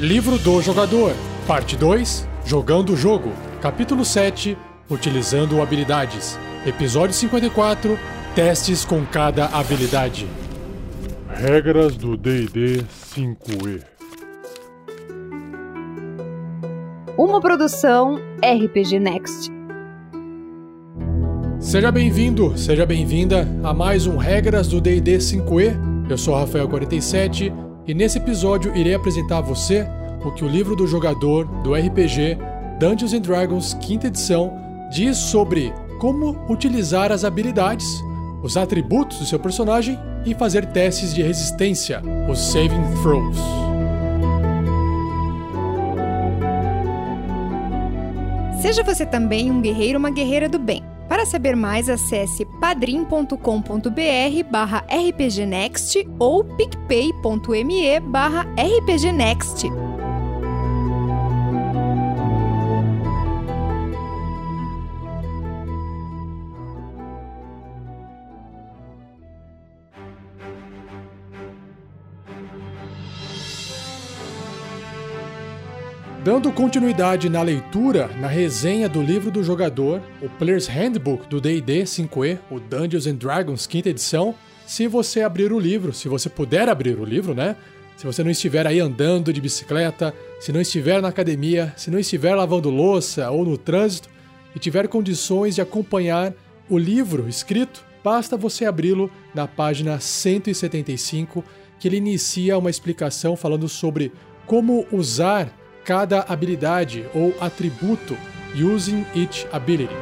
Livro do Jogador, Parte 2 Jogando o Jogo, Capítulo 7 Utilizando habilidades, Episódio 54 Testes com cada habilidade. Regras do DD 5E. Uma produção RPG Next. Seja bem-vindo, seja bem-vinda a mais um Regras do DD 5E. Eu sou Rafael47 e nesse episódio irei apresentar a você o que o livro do jogador do RPG Dungeons and Dragons quinta edição diz sobre como utilizar as habilidades, os atributos do seu personagem e fazer testes de resistência, os saving throws. Seja você também um guerreiro ou uma guerreira do bem. Para saber mais, acesse padrim.com.br barra rpgnext ou picpay.me barra rpgnext. Dando continuidade na leitura, na resenha do livro do jogador, o Player's Handbook do D&D 5e, o Dungeons and Dragons quinta edição, se você abrir o livro, se você puder abrir o livro, né? Se você não estiver aí andando de bicicleta, se não estiver na academia, se não estiver lavando louça ou no trânsito e tiver condições de acompanhar o livro escrito, basta você abri-lo na página 175, que ele inicia uma explicação falando sobre como usar cada habilidade ou atributo using each ability.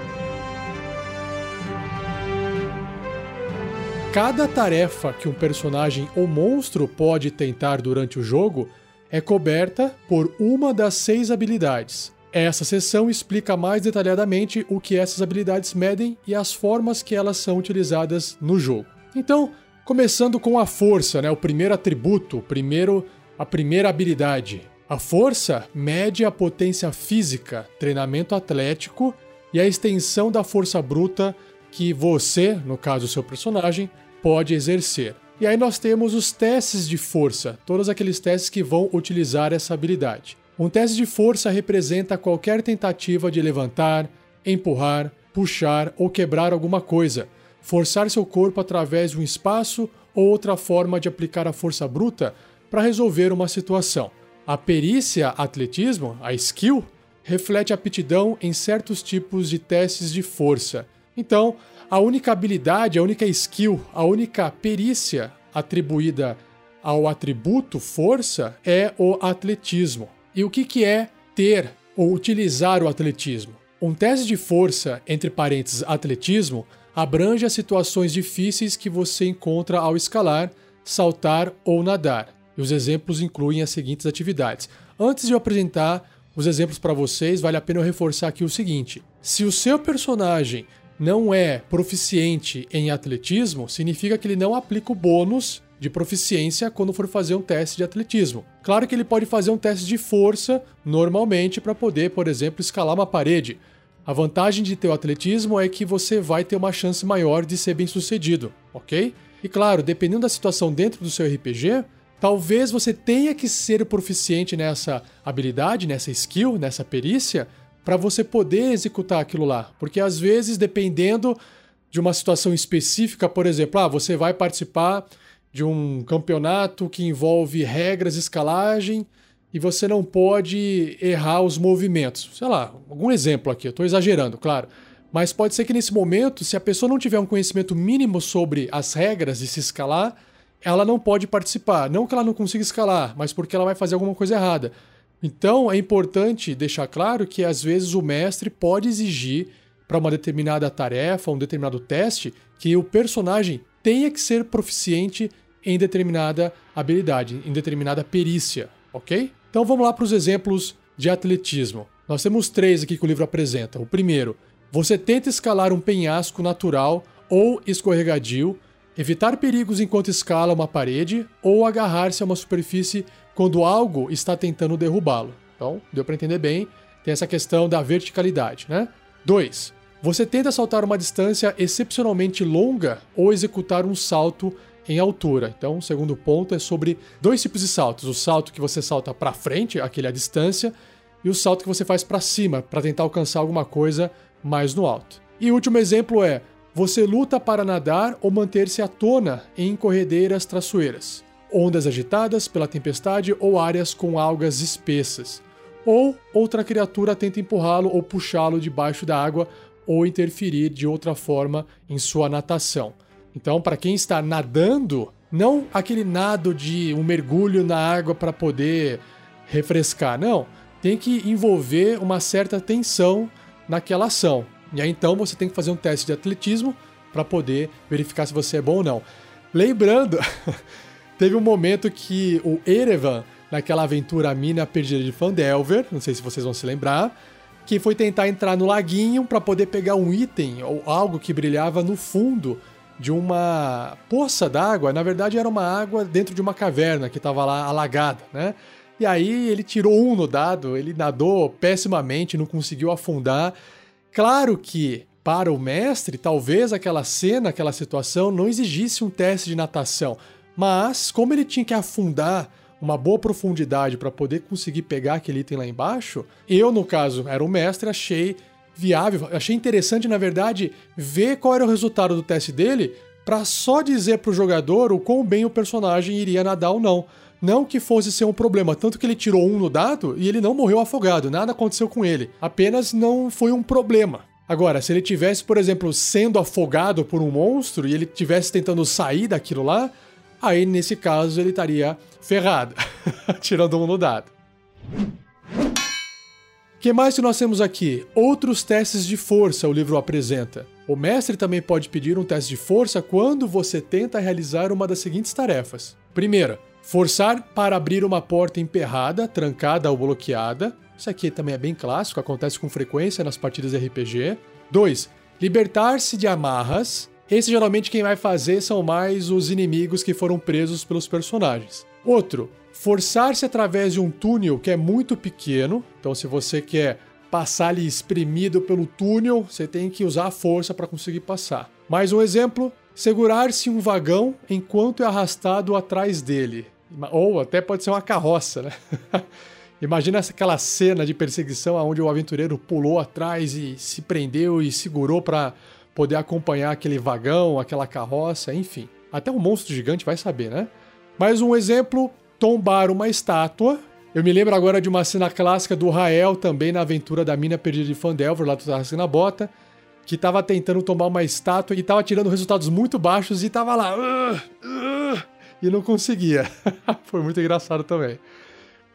Cada tarefa que um personagem ou monstro pode tentar durante o jogo é coberta por uma das seis habilidades. Essa seção explica mais detalhadamente o que essas habilidades medem e as formas que elas são utilizadas no jogo. Então, começando com a força, né, o primeiro atributo, o primeiro, a primeira habilidade. A força mede a potência física, treinamento atlético e a extensão da força bruta que você, no caso seu personagem, pode exercer. E aí nós temos os testes de força, todos aqueles testes que vão utilizar essa habilidade. Um teste de força representa qualquer tentativa de levantar, empurrar, puxar ou quebrar alguma coisa, forçar seu corpo através de um espaço ou outra forma de aplicar a força bruta para resolver uma situação. A perícia atletismo, a skill, reflete aptidão em certos tipos de testes de força. Então, a única habilidade, a única skill, a única perícia atribuída ao atributo força é o atletismo. E o que, que é ter ou utilizar o atletismo? Um teste de força, entre parênteses atletismo, abrange as situações difíceis que você encontra ao escalar, saltar ou nadar. E os exemplos incluem as seguintes atividades. Antes de eu apresentar os exemplos para vocês, vale a pena eu reforçar aqui o seguinte: se o seu personagem não é proficiente em atletismo, significa que ele não aplica o bônus de proficiência quando for fazer um teste de atletismo. Claro que ele pode fazer um teste de força normalmente para poder, por exemplo, escalar uma parede. A vantagem de ter o atletismo é que você vai ter uma chance maior de ser bem sucedido, ok? E claro, dependendo da situação dentro do seu RPG, Talvez você tenha que ser proficiente nessa habilidade, nessa skill, nessa perícia, para você poder executar aquilo lá. Porque às vezes, dependendo de uma situação específica, por exemplo, ah, você vai participar de um campeonato que envolve regras de escalagem e você não pode errar os movimentos. Sei lá, algum exemplo aqui, eu estou exagerando, claro. Mas pode ser que nesse momento, se a pessoa não tiver um conhecimento mínimo sobre as regras de se escalar, ela não pode participar. Não que ela não consiga escalar, mas porque ela vai fazer alguma coisa errada. Então é importante deixar claro que às vezes o mestre pode exigir para uma determinada tarefa, um determinado teste, que o personagem tenha que ser proficiente em determinada habilidade, em determinada perícia, ok? Então vamos lá para os exemplos de atletismo. Nós temos três aqui que o livro apresenta. O primeiro, você tenta escalar um penhasco natural ou escorregadio evitar perigos enquanto escala uma parede ou agarrar-se a uma superfície quando algo está tentando derrubá-lo. Então, deu para entender bem, tem essa questão da verticalidade, né? 2. Você tenta saltar uma distância excepcionalmente longa ou executar um salto em altura. Então, o segundo ponto é sobre dois tipos de saltos: o salto que você salta para frente, aquele à distância, e o salto que você faz para cima, para tentar alcançar alguma coisa mais no alto. E o último exemplo é: você luta para nadar ou manter-se à tona em corredeiras traçoeiras, ondas agitadas pela tempestade ou áreas com algas espessas. Ou outra criatura tenta empurrá-lo ou puxá-lo debaixo da água ou interferir de outra forma em sua natação. Então, para quem está nadando, não aquele nado de um mergulho na água para poder refrescar, não. Tem que envolver uma certa tensão naquela ação. E aí então você tem que fazer um teste de atletismo para poder verificar se você é bom ou não. Lembrando, teve um momento que o Erevan, naquela aventura Mina Perdida de Fandelver, não sei se vocês vão se lembrar, que foi tentar entrar no laguinho para poder pegar um item ou algo que brilhava no fundo de uma poça d'água. Na verdade, era uma água dentro de uma caverna que estava lá alagada, né? E aí ele tirou um no dado, ele nadou pessimamente, não conseguiu afundar. Claro que para o mestre, talvez aquela cena, aquela situação não exigisse um teste de natação, mas como ele tinha que afundar uma boa profundidade para poder conseguir pegar aquele item lá embaixo, eu, no caso, era o mestre, achei viável. Achei interessante, na verdade, ver qual era o resultado do teste dele para só dizer para o jogador o quão bem o personagem iria nadar ou não. Não que fosse ser um problema, tanto que ele tirou um no dado e ele não morreu afogado, nada aconteceu com ele. Apenas não foi um problema. Agora, se ele tivesse, por exemplo, sendo afogado por um monstro e ele tivesse tentando sair daquilo lá, aí nesse caso ele estaria ferrado, tirando um no dado que mais que nós temos aqui? Outros testes de força o livro apresenta. O mestre também pode pedir um teste de força quando você tenta realizar uma das seguintes tarefas. Primeira, forçar para abrir uma porta emperrada, trancada ou bloqueada. Isso aqui também é bem clássico, acontece com frequência nas partidas de RPG. 2. Libertar-se de amarras. Esse geralmente quem vai fazer são mais os inimigos que foram presos pelos personagens. Outro, forçar-se através de um túnel que é muito pequeno. Então, se você quer passar ali espremido pelo túnel, você tem que usar a força para conseguir passar. Mais um exemplo: segurar-se um vagão enquanto é arrastado atrás dele. Ou até pode ser uma carroça, né? Imagina aquela cena de perseguição onde o aventureiro pulou atrás e se prendeu e segurou para poder acompanhar aquele vagão, aquela carroça, enfim. Até um monstro gigante vai saber, né? Mais um exemplo: tombar uma estátua. Eu me lembro agora de uma cena clássica do Rael também na aventura da mina perdida de Fandelver, lá do Tarrasque na Bota, que estava tentando tombar uma estátua e estava tirando resultados muito baixos e estava lá uh, uh, e não conseguia. Foi muito engraçado também.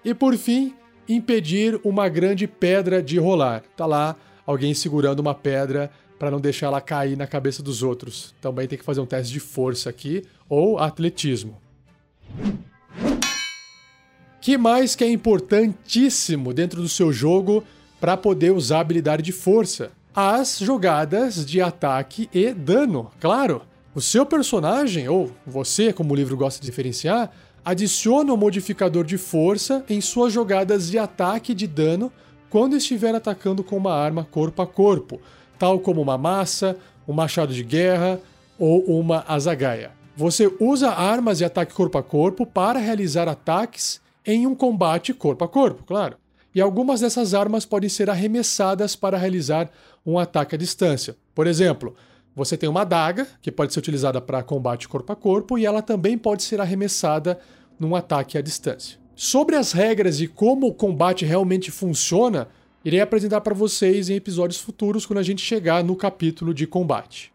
E por fim, impedir uma grande pedra de rolar. Tá lá alguém segurando uma pedra para não deixar ela cair na cabeça dos outros. Também tem que fazer um teste de força aqui ou atletismo que mais que é importantíssimo dentro do seu jogo para poder usar a habilidade de força? As jogadas de ataque e dano, claro. O seu personagem, ou você, como o livro gosta de diferenciar, adiciona o um modificador de força em suas jogadas de ataque de dano quando estiver atacando com uma arma corpo a corpo, tal como uma massa, um machado de guerra ou uma azagaia. Você usa armas de ataque corpo a corpo para realizar ataques em um combate corpo a corpo, claro. E algumas dessas armas podem ser arremessadas para realizar um ataque à distância. Por exemplo, você tem uma adaga, que pode ser utilizada para combate corpo a corpo, e ela também pode ser arremessada num ataque à distância. Sobre as regras e como o combate realmente funciona, irei apresentar para vocês em episódios futuros quando a gente chegar no capítulo de combate.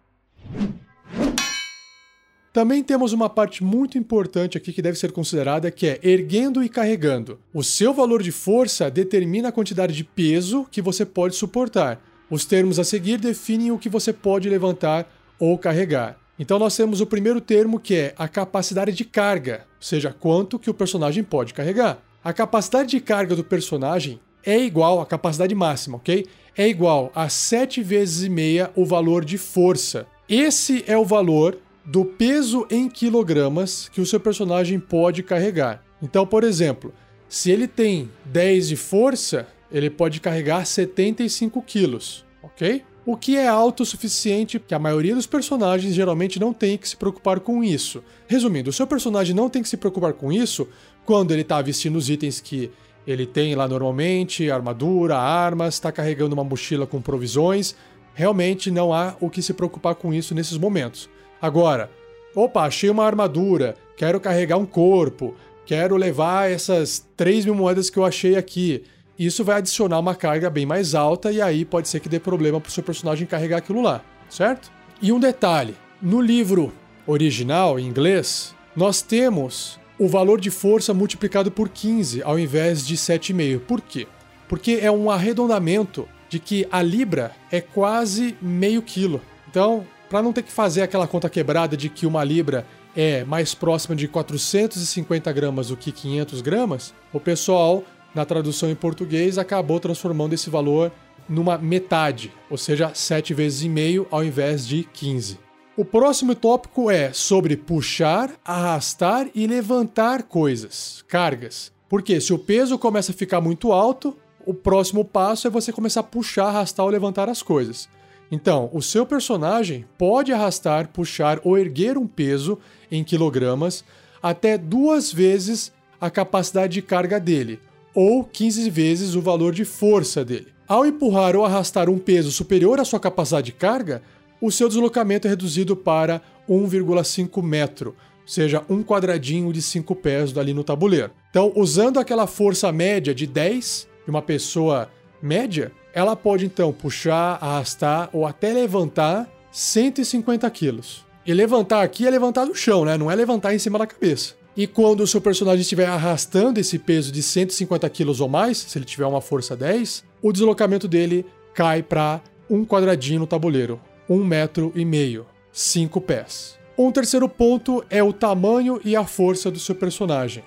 Também temos uma parte muito importante aqui que deve ser considerada, que é erguendo e carregando. O seu valor de força determina a quantidade de peso que você pode suportar. Os termos a seguir definem o que você pode levantar ou carregar. Então nós temos o primeiro termo que é a capacidade de carga, ou seja, quanto que o personagem pode carregar. A capacidade de carga do personagem é igual à capacidade máxima, ok? É igual a 7 vezes e meia o valor de força. Esse é o valor do peso em quilogramas que o seu personagem pode carregar. Então, por exemplo, se ele tem 10 de força, ele pode carregar 75 quilos, ok? o que é alto o suficiente que a maioria dos personagens geralmente não tem que se preocupar com isso. Resumindo, o seu personagem não tem que se preocupar com isso quando ele está vestindo os itens que ele tem lá normalmente, armadura, armas, está carregando uma mochila com provisões. Realmente não há o que se preocupar com isso nesses momentos. Agora, opa, achei uma armadura, quero carregar um corpo, quero levar essas 3 mil moedas que eu achei aqui. Isso vai adicionar uma carga bem mais alta e aí pode ser que dê problema para o seu personagem carregar aquilo lá, certo? E um detalhe: no livro original, em inglês, nós temos o valor de força multiplicado por 15 ao invés de 7,5. Por quê? Porque é um arredondamento de que a libra é quase meio quilo. Então, para não ter que fazer aquela conta quebrada de que uma libra é mais próxima de 450 gramas do que 500 gramas, o pessoal, na tradução em português, acabou transformando esse valor numa metade, ou seja, 7 vezes e meio ao invés de 15. O próximo tópico é sobre puxar, arrastar e levantar coisas, cargas. Porque se o peso começa a ficar muito alto, o próximo passo é você começar a puxar, arrastar ou levantar as coisas. Então, o seu personagem pode arrastar, puxar ou erguer um peso em quilogramas até duas vezes a capacidade de carga dele, ou 15 vezes o valor de força dele. Ao empurrar ou arrastar um peso superior à sua capacidade de carga, o seu deslocamento é reduzido para 1,5 metro, ou seja, um quadradinho de 5 pés dali no tabuleiro. Então, usando aquela força média de 10 de uma pessoa média, ela pode então puxar, arrastar ou até levantar 150 quilos. E levantar aqui é levantar do chão, né? Não é levantar em cima da cabeça. E quando o seu personagem estiver arrastando esse peso de 150 quilos ou mais, se ele tiver uma força 10, o deslocamento dele cai para um quadradinho no tabuleiro, um metro e meio, cinco pés. Um terceiro ponto é o tamanho e a força do seu personagem.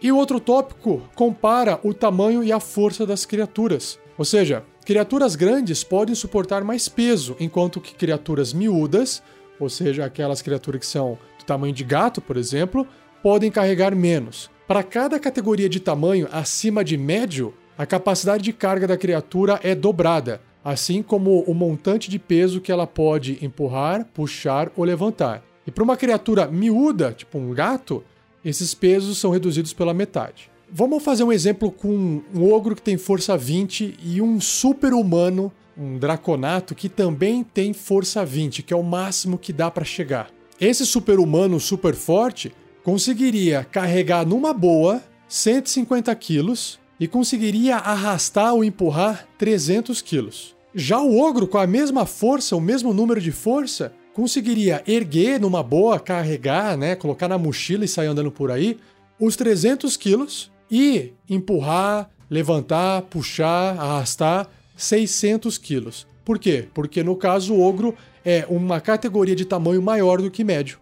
E o outro tópico compara o tamanho e a força das criaturas. Ou seja, criaturas grandes podem suportar mais peso, enquanto que criaturas miúdas, ou seja, aquelas criaturas que são do tamanho de gato, por exemplo, podem carregar menos. Para cada categoria de tamanho acima de médio, a capacidade de carga da criatura é dobrada, assim como o montante de peso que ela pode empurrar, puxar ou levantar. E para uma criatura miúda, tipo um gato, esses pesos são reduzidos pela metade. Vamos fazer um exemplo com um ogro que tem força 20 e um super-humano, um draconato, que também tem força 20, que é o máximo que dá para chegar. Esse super-humano super forte conseguiria carregar numa boa 150 quilos e conseguiria arrastar ou empurrar 300 quilos. Já o ogro, com a mesma força, o mesmo número de força, conseguiria erguer numa boa, carregar, né, colocar na mochila e sair andando por aí, os 300 quilos e empurrar, levantar, puxar, arrastar 600 quilos. Por quê? Porque no caso o ogro é uma categoria de tamanho maior do que médio.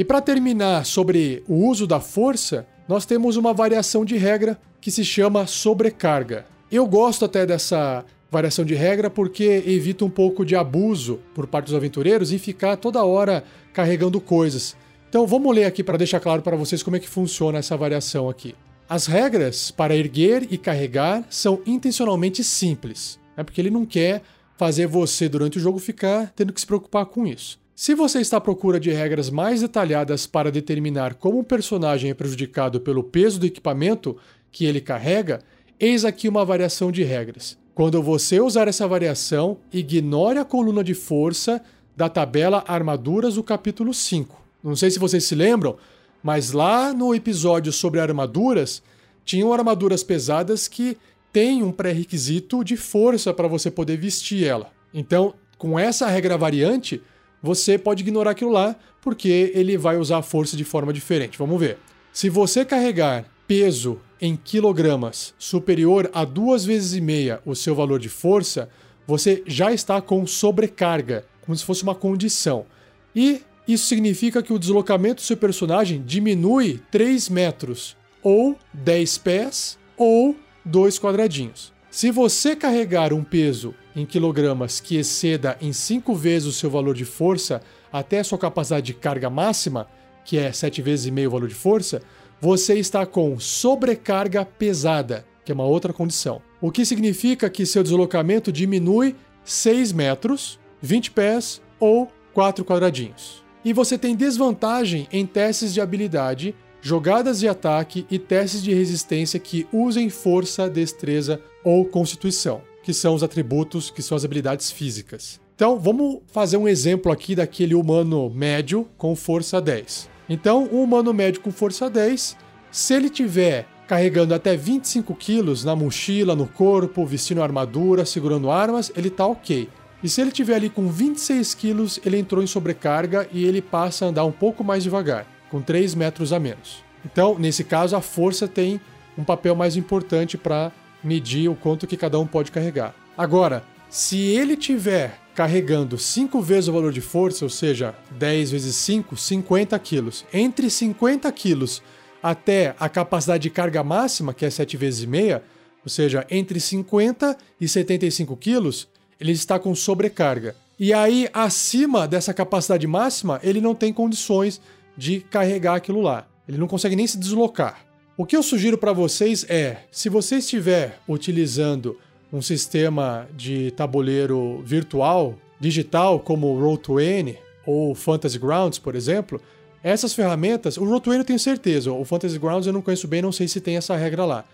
E para terminar sobre o uso da força, nós temos uma variação de regra que se chama sobrecarga. Eu gosto até dessa variação de regra porque evita um pouco de abuso por parte dos aventureiros em ficar toda hora carregando coisas. Então vamos ler aqui para deixar claro para vocês como é que funciona essa variação aqui. As regras para erguer e carregar são intencionalmente simples, né? porque ele não quer fazer você durante o jogo ficar tendo que se preocupar com isso. Se você está à procura de regras mais detalhadas para determinar como um personagem é prejudicado pelo peso do equipamento que ele carrega, eis aqui uma variação de regras. Quando você usar essa variação, ignore a coluna de força da tabela Armaduras do capítulo 5. Não sei se vocês se lembram, mas lá no episódio sobre armaduras, tinham armaduras pesadas que têm um pré-requisito de força para você poder vestir ela. Então, com essa regra variante, você pode ignorar aquilo lá, porque ele vai usar a força de forma diferente. Vamos ver. Se você carregar peso em quilogramas superior a duas vezes e meia o seu valor de força, você já está com sobrecarga, como se fosse uma condição. E isso significa que o deslocamento do seu personagem diminui 3 metros, ou 10 pés, ou 2 quadradinhos. Se você carregar um peso em quilogramas que exceda em 5 vezes o seu valor de força até a sua capacidade de carga máxima, que é 7 vezes e meio o valor de força, você está com sobrecarga pesada, que é uma outra condição. o que significa que seu deslocamento diminui 6 metros, 20 pés ou 4 quadradinhos. E você tem desvantagem em testes de habilidade, jogadas de ataque e testes de resistência que usem força, destreza ou constituição, que são os atributos que são as habilidades físicas. Então, vamos fazer um exemplo aqui daquele humano médio com força 10. Então, um humano médio com força 10, se ele tiver carregando até 25 quilos na mochila, no corpo, vestindo armadura, segurando armas, ele tá ok. E se ele tiver ali com 26 quilos, ele entrou em sobrecarga e ele passa a andar um pouco mais devagar, com 3 metros a menos. Então, nesse caso, a força tem um papel mais importante para medir o quanto que cada um pode carregar. Agora, se ele tiver carregando 5 vezes o valor de força, ou seja, 10 vezes 5, 50 quilos, entre 50 quilos até a capacidade de carga máxima, que é 7 vezes meia, ou seja, entre 50 e 75 quilos, ele está com sobrecarga. E aí, acima dessa capacidade máxima, ele não tem condições de carregar aquilo lá. Ele não consegue nem se deslocar. O que eu sugiro para vocês é, se você estiver utilizando um sistema de tabuleiro virtual, digital, como o Roll20 ou Fantasy Grounds, por exemplo, essas ferramentas, o Roll20 eu tenho certeza, o Fantasy Grounds eu não conheço bem, não sei se tem essa regra lá.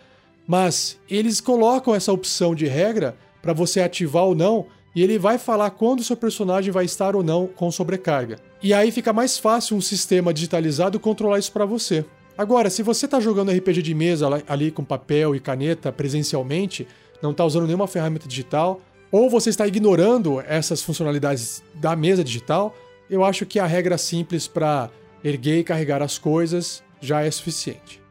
Mas eles colocam essa opção de regra para você ativar ou não, e ele vai falar quando o seu personagem vai estar ou não com sobrecarga. E aí fica mais fácil um sistema digitalizado controlar isso para você. Agora, se você está jogando RPG de mesa ali com papel e caneta presencialmente, não está usando nenhuma ferramenta digital, ou você está ignorando essas funcionalidades da mesa digital, eu acho que a regra simples para erguer e carregar as coisas já é suficiente.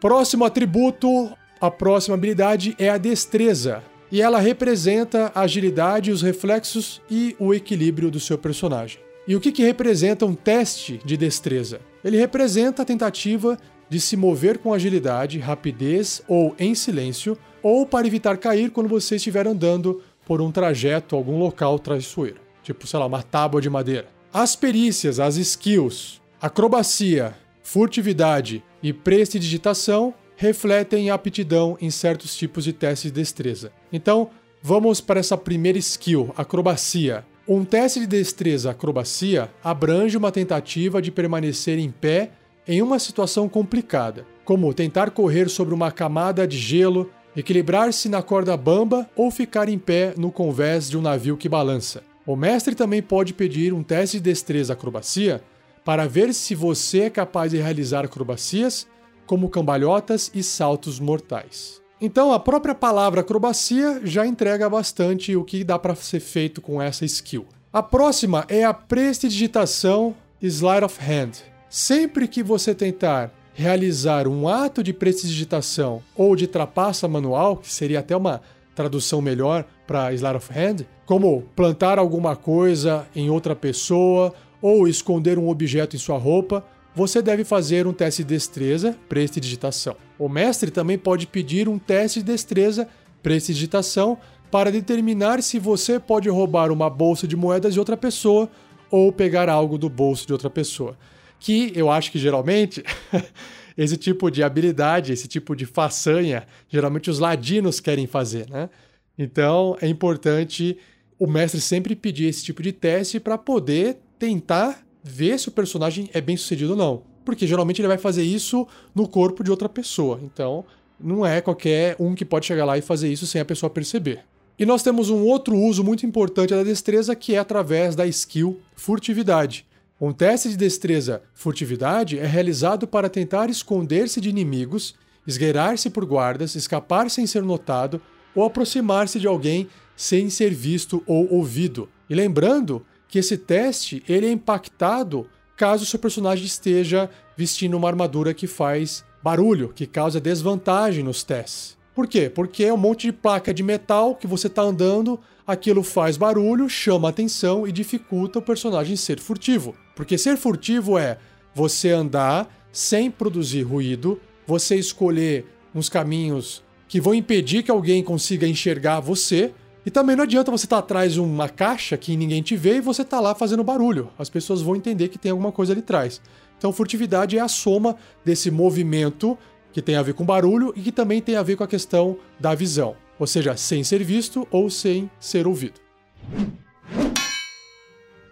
Próximo atributo a próxima habilidade é a destreza, e ela representa a agilidade, os reflexos e o equilíbrio do seu personagem. E o que, que representa um teste de destreza? Ele representa a tentativa de se mover com agilidade, rapidez ou em silêncio, ou para evitar cair quando você estiver andando por um trajeto, algum local traiçoeiro, tipo, sei lá, uma tábua de madeira. As perícias, as skills, acrobacia, furtividade e prestidigitação refletem aptidão em certos tipos de testes de destreza. Então, vamos para essa primeira skill, acrobacia. Um teste de destreza acrobacia abrange uma tentativa de permanecer em pé em uma situação complicada, como tentar correr sobre uma camada de gelo, equilibrar-se na corda bamba ou ficar em pé no convés de um navio que balança. O mestre também pode pedir um teste de destreza acrobacia para ver se você é capaz de realizar acrobacias como cambalhotas e saltos mortais. Então, a própria palavra acrobacia já entrega bastante o que dá para ser feito com essa skill. A próxima é a prestidigitação Slide of Hand. Sempre que você tentar realizar um ato de prestidigitação ou de trapaça manual, que seria até uma tradução melhor para Slide of Hand, como plantar alguma coisa em outra pessoa ou esconder um objeto em sua roupa, você deve fazer um teste de destreza, prestidigitação. O mestre também pode pedir um teste de destreza, prestidigitação, para determinar se você pode roubar uma bolsa de moedas de outra pessoa ou pegar algo do bolso de outra pessoa. Que eu acho que geralmente esse tipo de habilidade, esse tipo de façanha, geralmente os ladinos querem fazer, né? Então é importante o mestre sempre pedir esse tipo de teste para poder tentar ver se o personagem é bem sucedido ou não. Porque geralmente ele vai fazer isso no corpo de outra pessoa. Então, não é qualquer um que pode chegar lá e fazer isso sem a pessoa perceber. E nós temos um outro uso muito importante da destreza que é através da skill furtividade. Um teste de destreza furtividade é realizado para tentar esconder-se de inimigos, esgueirar-se por guardas, escapar sem ser notado ou aproximar-se de alguém sem ser visto ou ouvido. E lembrando que esse teste ele é impactado caso seu personagem esteja vestindo uma armadura que faz barulho, que causa desvantagem nos testes. Por quê? Porque é um monte de placa de metal que você está andando, aquilo faz barulho, chama atenção e dificulta o personagem ser furtivo. Porque ser furtivo é você andar sem produzir ruído, você escolher uns caminhos que vão impedir que alguém consiga enxergar você, e também não adianta você estar tá atrás de uma caixa que ninguém te vê e você tá lá fazendo barulho. As pessoas vão entender que tem alguma coisa ali atrás. Então, furtividade é a soma desse movimento que tem a ver com barulho e que também tem a ver com a questão da visão, ou seja, sem ser visto ou sem ser ouvido.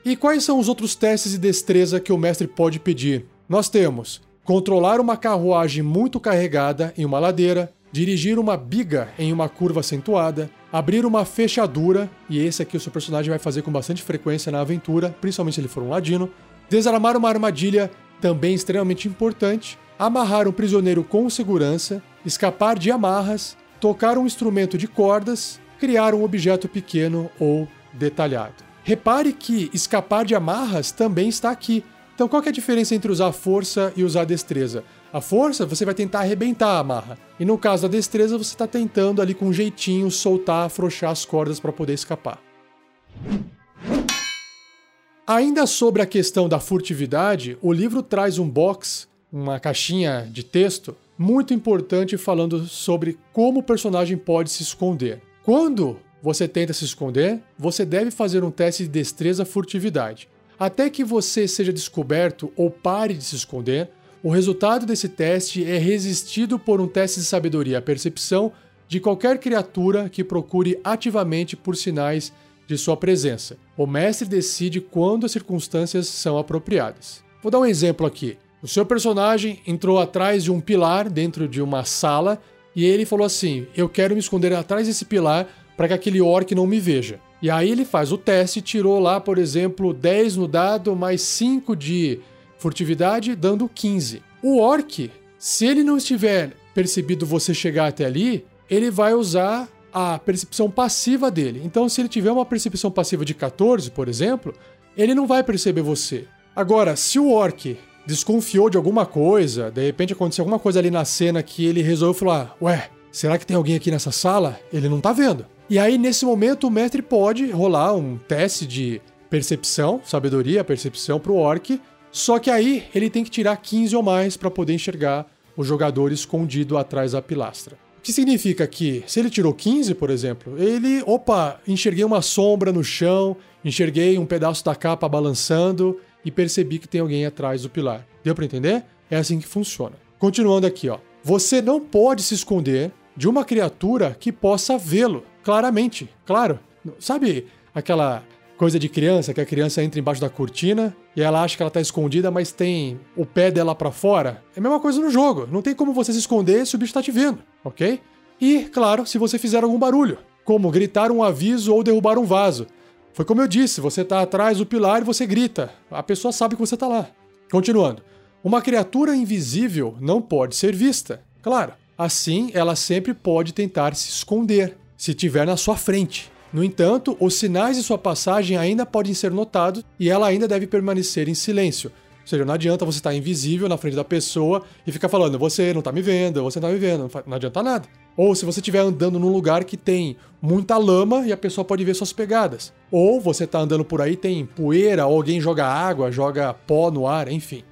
E quais são os outros testes de destreza que o mestre pode pedir? Nós temos controlar uma carruagem muito carregada em uma ladeira, dirigir uma biga em uma curva acentuada, abrir uma fechadura, e esse aqui o seu personagem vai fazer com bastante frequência na aventura, principalmente se ele for um ladino, desarmar uma armadilha, também extremamente importante, amarrar um prisioneiro com segurança, escapar de amarras, tocar um instrumento de cordas, criar um objeto pequeno ou detalhado. Repare que escapar de amarras também está aqui. Então, qual é a diferença entre usar força e usar destreza? A força, você vai tentar arrebentar a amarra. E no caso da destreza, você está tentando ali com um jeitinho soltar, afrouxar as cordas para poder escapar. Ainda sobre a questão da furtividade, o livro traz um box, uma caixinha de texto, muito importante falando sobre como o personagem pode se esconder. Quando você tenta se esconder, você deve fazer um teste de destreza furtividade. Até que você seja descoberto ou pare de se esconder, o resultado desse teste é resistido por um teste de sabedoria percepção de qualquer criatura que procure ativamente por sinais de sua presença. O mestre decide quando as circunstâncias são apropriadas. Vou dar um exemplo aqui. O seu personagem entrou atrás de um pilar dentro de uma sala e ele falou assim: Eu quero me esconder atrás desse pilar para que aquele orc não me veja. E aí ele faz o teste tirou lá, por exemplo, 10 no dado mais 5 de furtividade, dando 15. O orc, se ele não estiver percebido você chegar até ali, ele vai usar a percepção passiva dele. Então, se ele tiver uma percepção passiva de 14, por exemplo, ele não vai perceber você. Agora, se o orc desconfiou de alguma coisa, de repente aconteceu alguma coisa ali na cena que ele resolveu falar: Ué, será que tem alguém aqui nessa sala? Ele não tá vendo. E aí, nesse momento, o mestre pode rolar um teste de percepção, sabedoria, percepção para o orc. Só que aí ele tem que tirar 15 ou mais para poder enxergar o jogador escondido atrás da pilastra. O que significa que, se ele tirou 15, por exemplo, ele, opa, enxerguei uma sombra no chão, enxerguei um pedaço da capa balançando e percebi que tem alguém atrás do pilar. Deu para entender? É assim que funciona. Continuando aqui, ó. Você não pode se esconder de uma criatura que possa vê-lo claramente, claro. Sabe aquela coisa de criança que a criança entra embaixo da cortina e ela acha que ela tá escondida, mas tem o pé dela para fora? É a mesma coisa no jogo. Não tem como você se esconder se o bicho tá te vendo, ok? E, claro, se você fizer algum barulho, como gritar um aviso ou derrubar um vaso. Foi como eu disse, você tá atrás do pilar e você grita. A pessoa sabe que você tá lá. Continuando. Uma criatura invisível não pode ser vista. Claro, Assim, ela sempre pode tentar se esconder, se estiver na sua frente. No entanto, os sinais de sua passagem ainda podem ser notados e ela ainda deve permanecer em silêncio. Ou seja, não adianta você estar invisível na frente da pessoa e ficar falando, você não está me vendo, você não está me vendo, não adianta nada. Ou se você estiver andando num lugar que tem muita lama e a pessoa pode ver suas pegadas. Ou você está andando por aí, tem poeira, ou alguém joga água, joga pó no ar, enfim.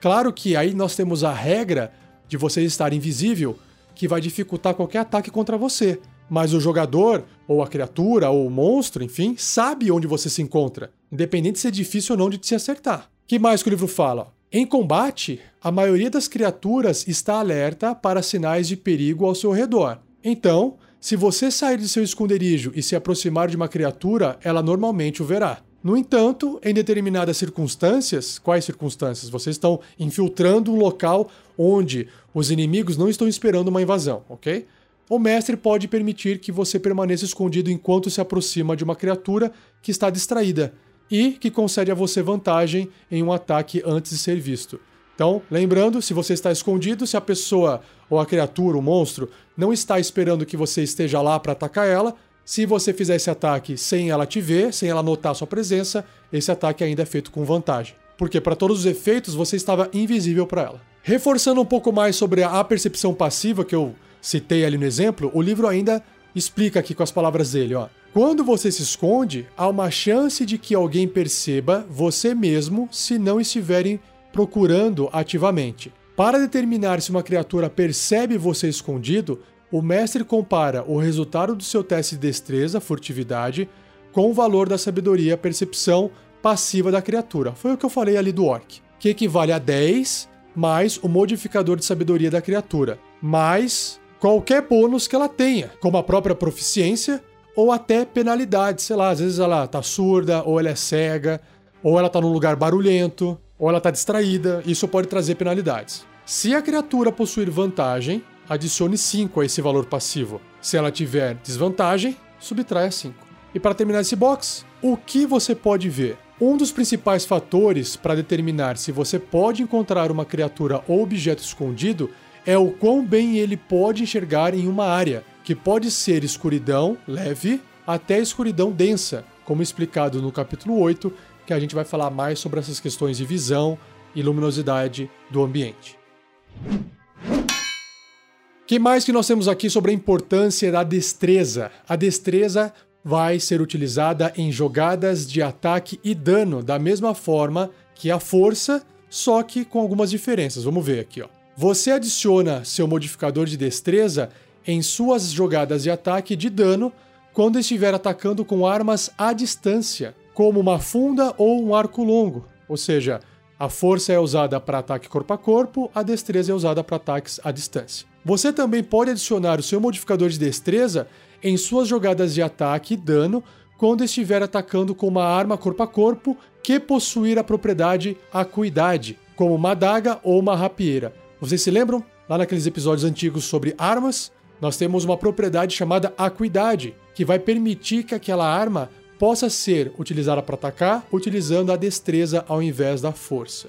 Claro que aí nós temos a regra de você estar invisível que vai dificultar qualquer ataque contra você. Mas o jogador, ou a criatura, ou o monstro, enfim, sabe onde você se encontra, independente se é difícil ou não de te acertar. que mais que o livro fala? Em combate, a maioria das criaturas está alerta para sinais de perigo ao seu redor. Então, se você sair de seu esconderijo e se aproximar de uma criatura, ela normalmente o verá. No entanto, em determinadas circunstâncias, quais circunstâncias? Vocês estão infiltrando um local onde os inimigos não estão esperando uma invasão, ok? O mestre pode permitir que você permaneça escondido enquanto se aproxima de uma criatura que está distraída e que concede a você vantagem em um ataque antes de ser visto. Então, lembrando, se você está escondido, se a pessoa ou a criatura, o monstro, não está esperando que você esteja lá para atacar ela, se você fizer esse ataque sem ela te ver, sem ela notar sua presença, esse ataque ainda é feito com vantagem. Porque para todos os efeitos você estava invisível para ela. Reforçando um pouco mais sobre a percepção passiva que eu citei ali no exemplo, o livro ainda explica aqui com as palavras dele, ó. Quando você se esconde, há uma chance de que alguém perceba você mesmo se não estiverem procurando ativamente. Para determinar se uma criatura percebe você escondido, o mestre compara o resultado do seu teste de destreza, furtividade, com o valor da sabedoria, percepção passiva da criatura. Foi o que eu falei ali do orc, que equivale a 10 mais o modificador de sabedoria da criatura. mais qualquer bônus que ela tenha, como a própria proficiência ou até penalidade. Sei lá, às vezes ela tá surda, ou ela é cega, ou ela tá num lugar barulhento, ou ela tá distraída. Isso pode trazer penalidades. Se a criatura possuir vantagem, adicione 5 a esse valor passivo. Se ela tiver desvantagem, subtraia 5. E para terminar esse box, o que você pode ver? Um dos principais fatores para determinar se você pode encontrar uma criatura ou objeto escondido é o quão bem ele pode enxergar em uma área, que pode ser escuridão leve até escuridão densa, como explicado no capítulo 8, que a gente vai falar mais sobre essas questões de visão e luminosidade do ambiente. que mais que nós temos aqui sobre a importância da destreza? A destreza vai ser utilizada em jogadas de ataque e dano da mesma forma que a força, só que com algumas diferenças. Vamos ver aqui, ó. Você adiciona seu modificador de destreza em suas jogadas de ataque de dano quando estiver atacando com armas à distância, como uma funda ou um arco longo. Ou seja, a força é usada para ataque corpo a corpo, a destreza é usada para ataques à distância. Você também pode adicionar o seu modificador de destreza em suas jogadas de ataque e dano quando estiver atacando com uma arma corpo a corpo que possuir a propriedade acuidade, como uma adaga ou uma rapieira. Vocês se lembram? Lá naqueles episódios antigos sobre armas, nós temos uma propriedade chamada acuidade, que vai permitir que aquela arma possa ser utilizada para atacar utilizando a destreza ao invés da força.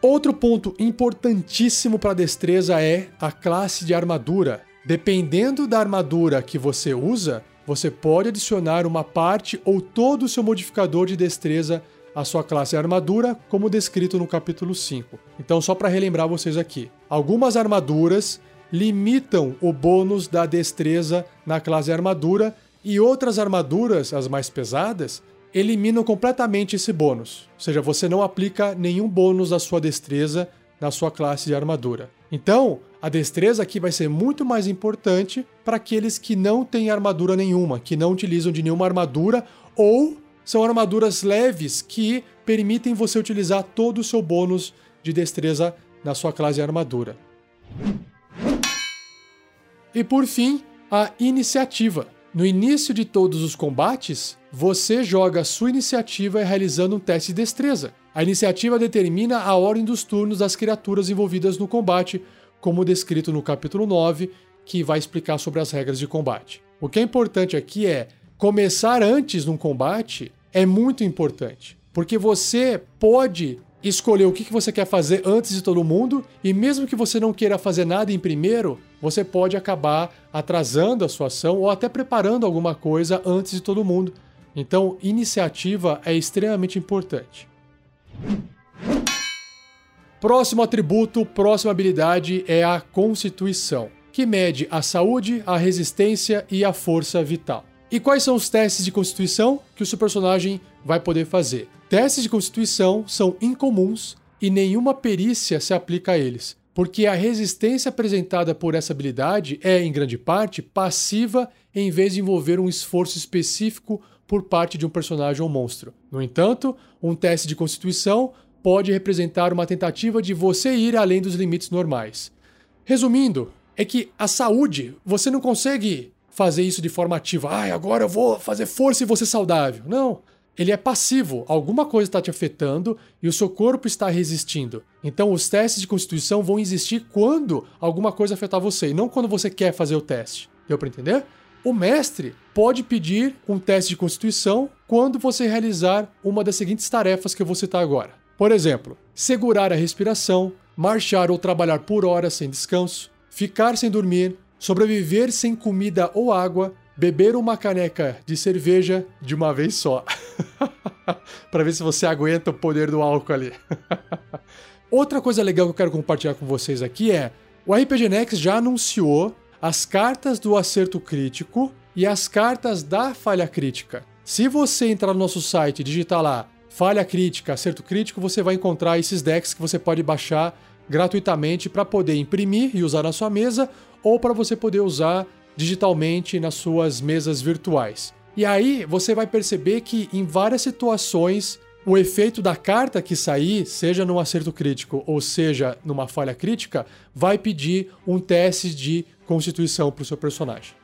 Outro ponto importantíssimo para a destreza é a classe de armadura. Dependendo da armadura que você usa, você pode adicionar uma parte ou todo o seu modificador de destreza à sua classe armadura, como descrito no capítulo 5. Então, só para relembrar vocês aqui: algumas armaduras limitam o bônus da destreza na classe armadura e outras armaduras, as mais pesadas, eliminam completamente esse bônus. Ou seja, você não aplica nenhum bônus da sua destreza na sua classe de armadura. Então, a destreza aqui vai ser muito mais importante para aqueles que não têm armadura nenhuma, que não utilizam de nenhuma armadura ou são armaduras leves que permitem você utilizar todo o seu bônus de destreza na sua classe armadura. E por fim, a iniciativa. No início de todos os combates, você joga sua iniciativa realizando um teste de destreza. A iniciativa determina a ordem dos turnos das criaturas envolvidas no combate, como descrito no capítulo 9, que vai explicar sobre as regras de combate. O que é importante aqui é começar antes num combate é muito importante, porque você pode escolher o que você quer fazer antes de todo mundo, e mesmo que você não queira fazer nada em primeiro, você pode acabar atrasando a sua ação ou até preparando alguma coisa antes de todo mundo. Então, iniciativa é extremamente importante. Próximo atributo, próxima habilidade é a Constituição, que mede a saúde, a resistência e a força vital. E quais são os testes de Constituição que o seu personagem vai poder fazer? Testes de Constituição são incomuns e nenhuma perícia se aplica a eles, porque a resistência apresentada por essa habilidade é, em grande parte, passiva em vez de envolver um esforço específico por parte de um personagem ou monstro. No entanto, um teste de Constituição pode representar uma tentativa de você ir além dos limites normais. Resumindo, é que a saúde, você não consegue fazer isso de forma ativa. Ah, agora eu vou fazer força e vou ser saudável. Não. Ele é passivo. Alguma coisa está te afetando e o seu corpo está resistindo. Então, os testes de constituição vão existir quando alguma coisa afetar você e não quando você quer fazer o teste. Deu para entender? O mestre pode pedir um teste de constituição quando você realizar uma das seguintes tarefas que eu vou citar agora. Por exemplo, segurar a respiração, marchar ou trabalhar por horas sem descanso, ficar sem dormir, sobreviver sem comida ou água, beber uma caneca de cerveja de uma vez só. para ver se você aguenta o poder do álcool ali. Outra coisa legal que eu quero compartilhar com vocês aqui é: o RPG Next já anunciou as cartas do acerto crítico e as cartas da falha crítica. Se você entrar no nosso site e digitar lá falha crítica, acerto crítico, você vai encontrar esses decks que você pode baixar gratuitamente para poder imprimir e usar na sua mesa ou para você poder usar digitalmente nas suas mesas virtuais. E aí você vai perceber que em várias situações o efeito da carta que sair, seja num acerto crítico ou seja numa falha crítica, vai pedir um teste de constituição para o seu personagem.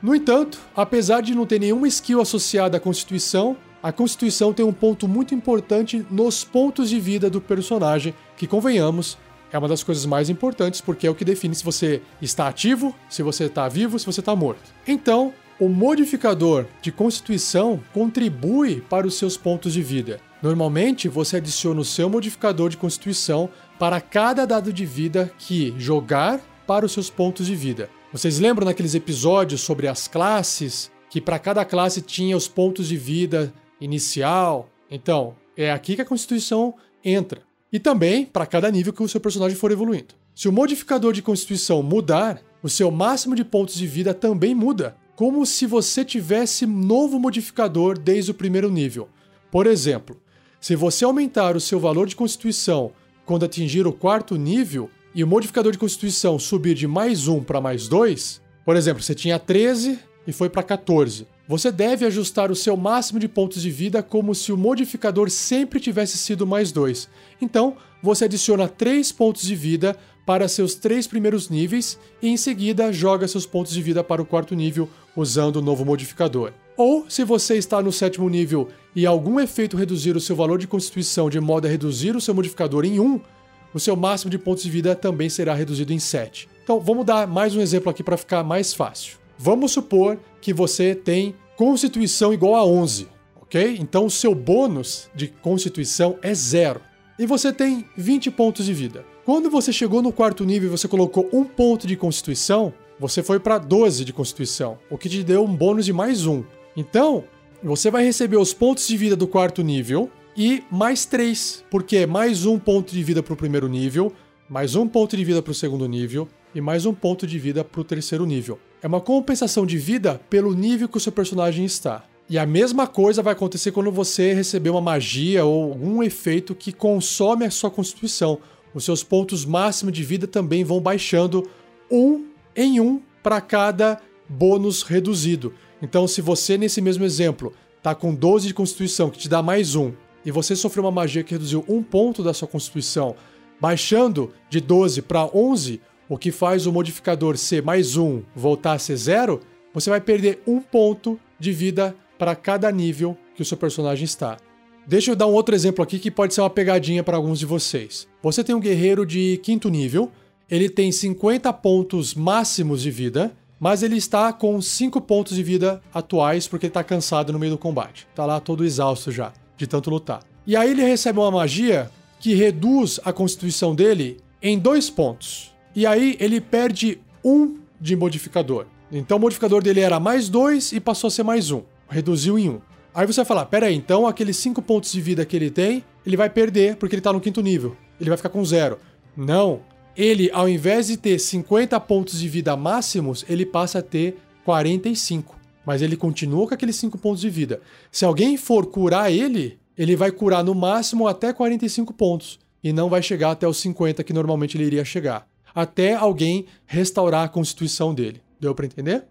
No entanto, apesar de não ter nenhuma skill associada à constituição, a constituição tem um ponto muito importante nos pontos de vida do personagem, que convenhamos, é uma das coisas mais importantes porque é o que define se você está ativo, se você está vivo, se você está morto. Então, o modificador de constituição contribui para os seus pontos de vida. Normalmente, você adiciona o seu modificador de constituição para cada dado de vida que jogar para os seus pontos de vida. Vocês lembram naqueles episódios sobre as classes, que para cada classe tinha os pontos de vida inicial? Então, é aqui que a constituição entra. E também para cada nível que o seu personagem for evoluindo. Se o modificador de constituição mudar, o seu máximo de pontos de vida também muda como se você tivesse novo modificador desde o primeiro nível. Por exemplo, se você aumentar o seu valor de constituição quando atingir o quarto nível e o modificador de constituição subir de mais 1 para mais 2, por exemplo, você tinha 13 e foi para 14. Você deve ajustar o seu máximo de pontos de vida como se o modificador sempre tivesse sido mais 2. Então, você adiciona 3 pontos de vida para seus três primeiros níveis e em seguida joga seus pontos de vida para o quarto nível usando o novo modificador. Ou, se você está no sétimo nível e algum efeito reduzir o seu valor de constituição de modo a reduzir o seu modificador em 1, o seu máximo de pontos de vida também será reduzido em 7. Então, vamos dar mais um exemplo aqui para ficar mais fácil. Vamos supor que você tem constituição igual a 11, ok? Então, o seu bônus de constituição é zero. E você tem 20 pontos de vida. Quando você chegou no quarto nível e você colocou um ponto de constituição, você foi para 12 de constituição, o que te deu um bônus de mais um. Então, você vai receber os pontos de vida do quarto nível e mais 3, porque é mais um ponto de vida para o primeiro nível, mais um ponto de vida para o segundo nível e mais um ponto de vida para o terceiro nível. É uma compensação de vida pelo nível que o seu personagem está. E a mesma coisa vai acontecer quando você receber uma magia ou algum efeito que consome a sua constituição os seus pontos máximos de vida também vão baixando um em um para cada bônus reduzido. Então, se você, nesse mesmo exemplo, tá com 12 de constituição, que te dá mais um, e você sofreu uma magia que reduziu um ponto da sua constituição, baixando de 12 para 11, o que faz o modificador ser mais um voltar a ser zero, você vai perder um ponto de vida para cada nível que o seu personagem está. Deixa eu dar um outro exemplo aqui que pode ser uma pegadinha para alguns de vocês. Você tem um guerreiro de quinto nível, ele tem 50 pontos máximos de vida, mas ele está com 5 pontos de vida atuais porque ele está cansado no meio do combate. Está lá todo exausto já, de tanto lutar. E aí ele recebe uma magia que reduz a constituição dele em 2 pontos. E aí ele perde 1 um de modificador. Então o modificador dele era mais 2 e passou a ser mais 1. Um. Reduziu em 1. Um. Aí você vai falar, pera aí, então aqueles 5 pontos de vida que ele tem, ele vai perder porque ele tá no quinto nível. Ele vai ficar com zero. Não. Ele, ao invés de ter 50 pontos de vida máximos, ele passa a ter 45. Mas ele continua com aqueles 5 pontos de vida. Se alguém for curar ele, ele vai curar no máximo até 45 pontos. E não vai chegar até os 50 que normalmente ele iria chegar. Até alguém restaurar a constituição dele. Deu para entender?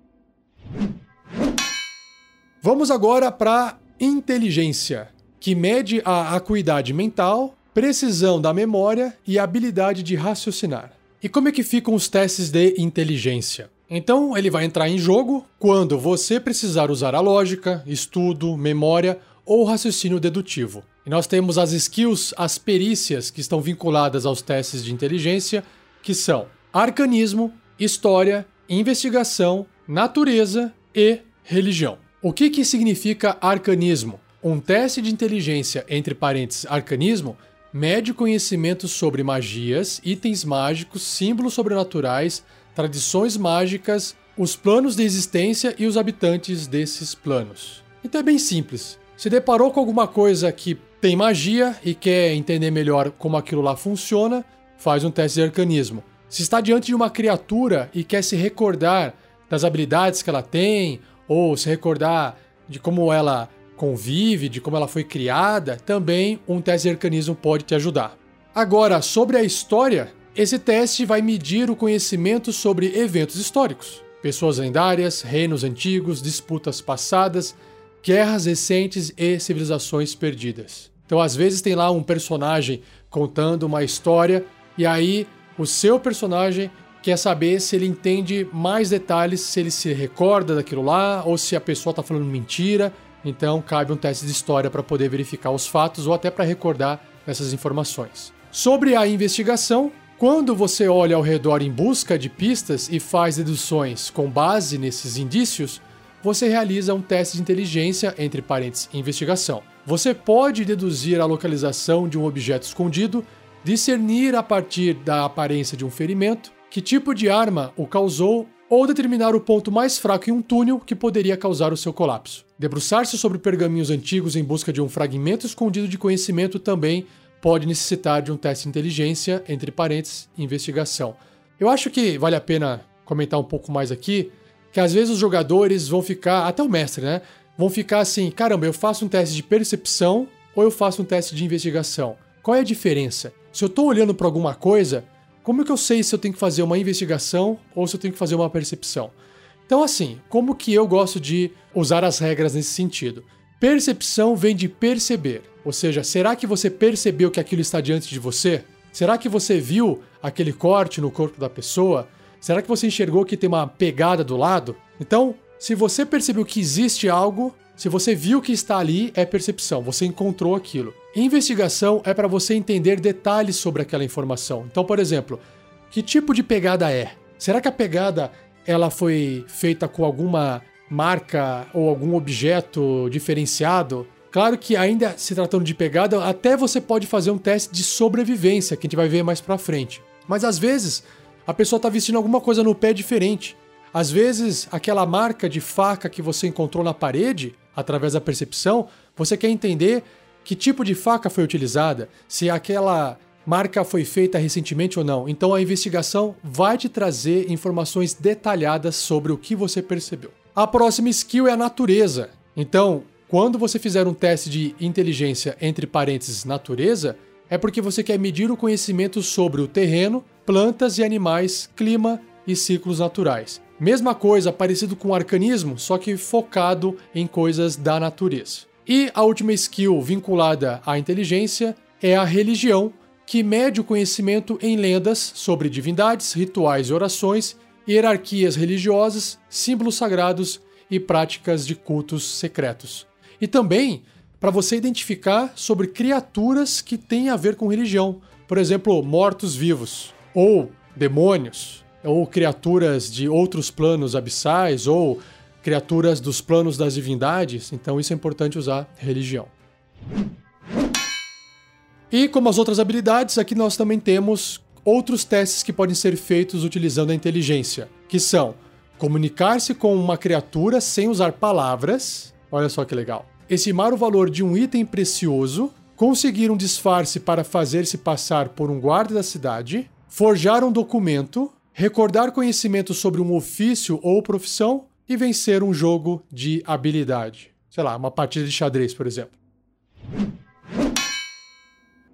Vamos agora para inteligência, que mede a acuidade mental, precisão da memória e habilidade de raciocinar. E como é que ficam os testes de inteligência? Então, ele vai entrar em jogo quando você precisar usar a lógica, estudo, memória ou raciocínio dedutivo. E nós temos as skills, as perícias que estão vinculadas aos testes de inteligência, que são arcanismo, história, investigação, natureza e religião. O que, que significa arcanismo? Um teste de inteligência, entre parênteses, arcanismo, mede conhecimentos sobre magias, itens mágicos, símbolos sobrenaturais, tradições mágicas, os planos de existência e os habitantes desses planos. Então é bem simples. Se deparou com alguma coisa que tem magia e quer entender melhor como aquilo lá funciona, faz um teste de arcanismo. Se está diante de uma criatura e quer se recordar das habilidades que ela tem ou se recordar de como ela convive, de como ela foi criada, também um teste de arcanismo pode te ajudar. Agora, sobre a história, esse teste vai medir o conhecimento sobre eventos históricos, pessoas lendárias, reinos antigos, disputas passadas, guerras recentes e civilizações perdidas. Então, às vezes, tem lá um personagem contando uma história, e aí o seu personagem quer saber se ele entende mais detalhes, se ele se recorda daquilo lá, ou se a pessoa está falando mentira. Então, cabe um teste de história para poder verificar os fatos ou até para recordar essas informações. Sobre a investigação, quando você olha ao redor em busca de pistas e faz deduções com base nesses indícios, você realiza um teste de inteligência entre parênteses investigação. Você pode deduzir a localização de um objeto escondido, discernir a partir da aparência de um ferimento, que tipo de arma o causou ou determinar o ponto mais fraco em um túnel que poderia causar o seu colapso. Debruçar-se sobre pergaminhos antigos em busca de um fragmento escondido de conhecimento também pode necessitar de um teste de inteligência, entre parênteses, investigação. Eu acho que vale a pena comentar um pouco mais aqui, que às vezes os jogadores vão ficar, até o mestre, né? Vão ficar assim, caramba, eu faço um teste de percepção ou eu faço um teste de investigação? Qual é a diferença? Se eu estou olhando para alguma coisa, como é que eu sei se eu tenho que fazer uma investigação ou se eu tenho que fazer uma percepção? Então, assim, como que eu gosto de usar as regras nesse sentido? Percepção vem de perceber. Ou seja, será que você percebeu que aquilo está diante de você? Será que você viu aquele corte no corpo da pessoa? Será que você enxergou que tem uma pegada do lado? Então, se você percebeu que existe algo, se você viu que está ali, é percepção, você encontrou aquilo. Investigação é para você entender detalhes sobre aquela informação. Então, por exemplo, que tipo de pegada é? Será que a pegada ela foi feita com alguma marca ou algum objeto diferenciado? Claro que ainda se tratando de pegada, até você pode fazer um teste de sobrevivência, que a gente vai ver mais pra frente. Mas às vezes, a pessoa está vestindo alguma coisa no pé diferente. Às vezes, aquela marca de faca que você encontrou na parede, através da percepção, você quer entender que tipo de faca foi utilizada, se aquela marca foi feita recentemente ou não. Então a investigação vai te trazer informações detalhadas sobre o que você percebeu. A próxima skill é a natureza. Então, quando você fizer um teste de inteligência entre parênteses natureza, é porque você quer medir o conhecimento sobre o terreno, plantas e animais, clima e ciclos naturais. Mesma coisa, parecido com arcanismo, só que focado em coisas da natureza. E a última skill vinculada à inteligência é a religião, que mede o conhecimento em lendas sobre divindades, rituais e orações, hierarquias religiosas, símbolos sagrados e práticas de cultos secretos e também para você identificar sobre criaturas que têm a ver com religião. Por exemplo, mortos-vivos, ou demônios, ou criaturas de outros planos abissais, ou criaturas dos planos das divindades. Então, isso é importante usar religião. E como as outras habilidades, aqui nós também temos outros testes que podem ser feitos utilizando a inteligência, que são comunicar-se com uma criatura sem usar palavras, Olha só que legal. Estimar o valor de um item precioso, conseguir um disfarce para fazer-se passar por um guarda da cidade, forjar um documento, recordar conhecimento sobre um ofício ou profissão e vencer um jogo de habilidade. Sei lá, uma partida de xadrez, por exemplo.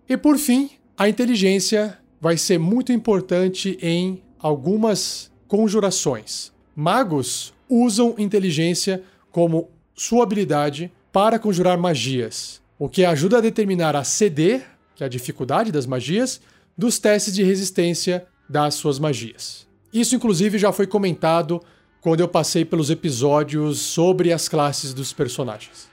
E por fim, a inteligência vai ser muito importante em algumas conjurações. Magos usam inteligência como sua habilidade para conjurar magias, o que ajuda a determinar a CD, que é a dificuldade das magias, dos testes de resistência das suas magias. Isso, inclusive, já foi comentado quando eu passei pelos episódios sobre as classes dos personagens.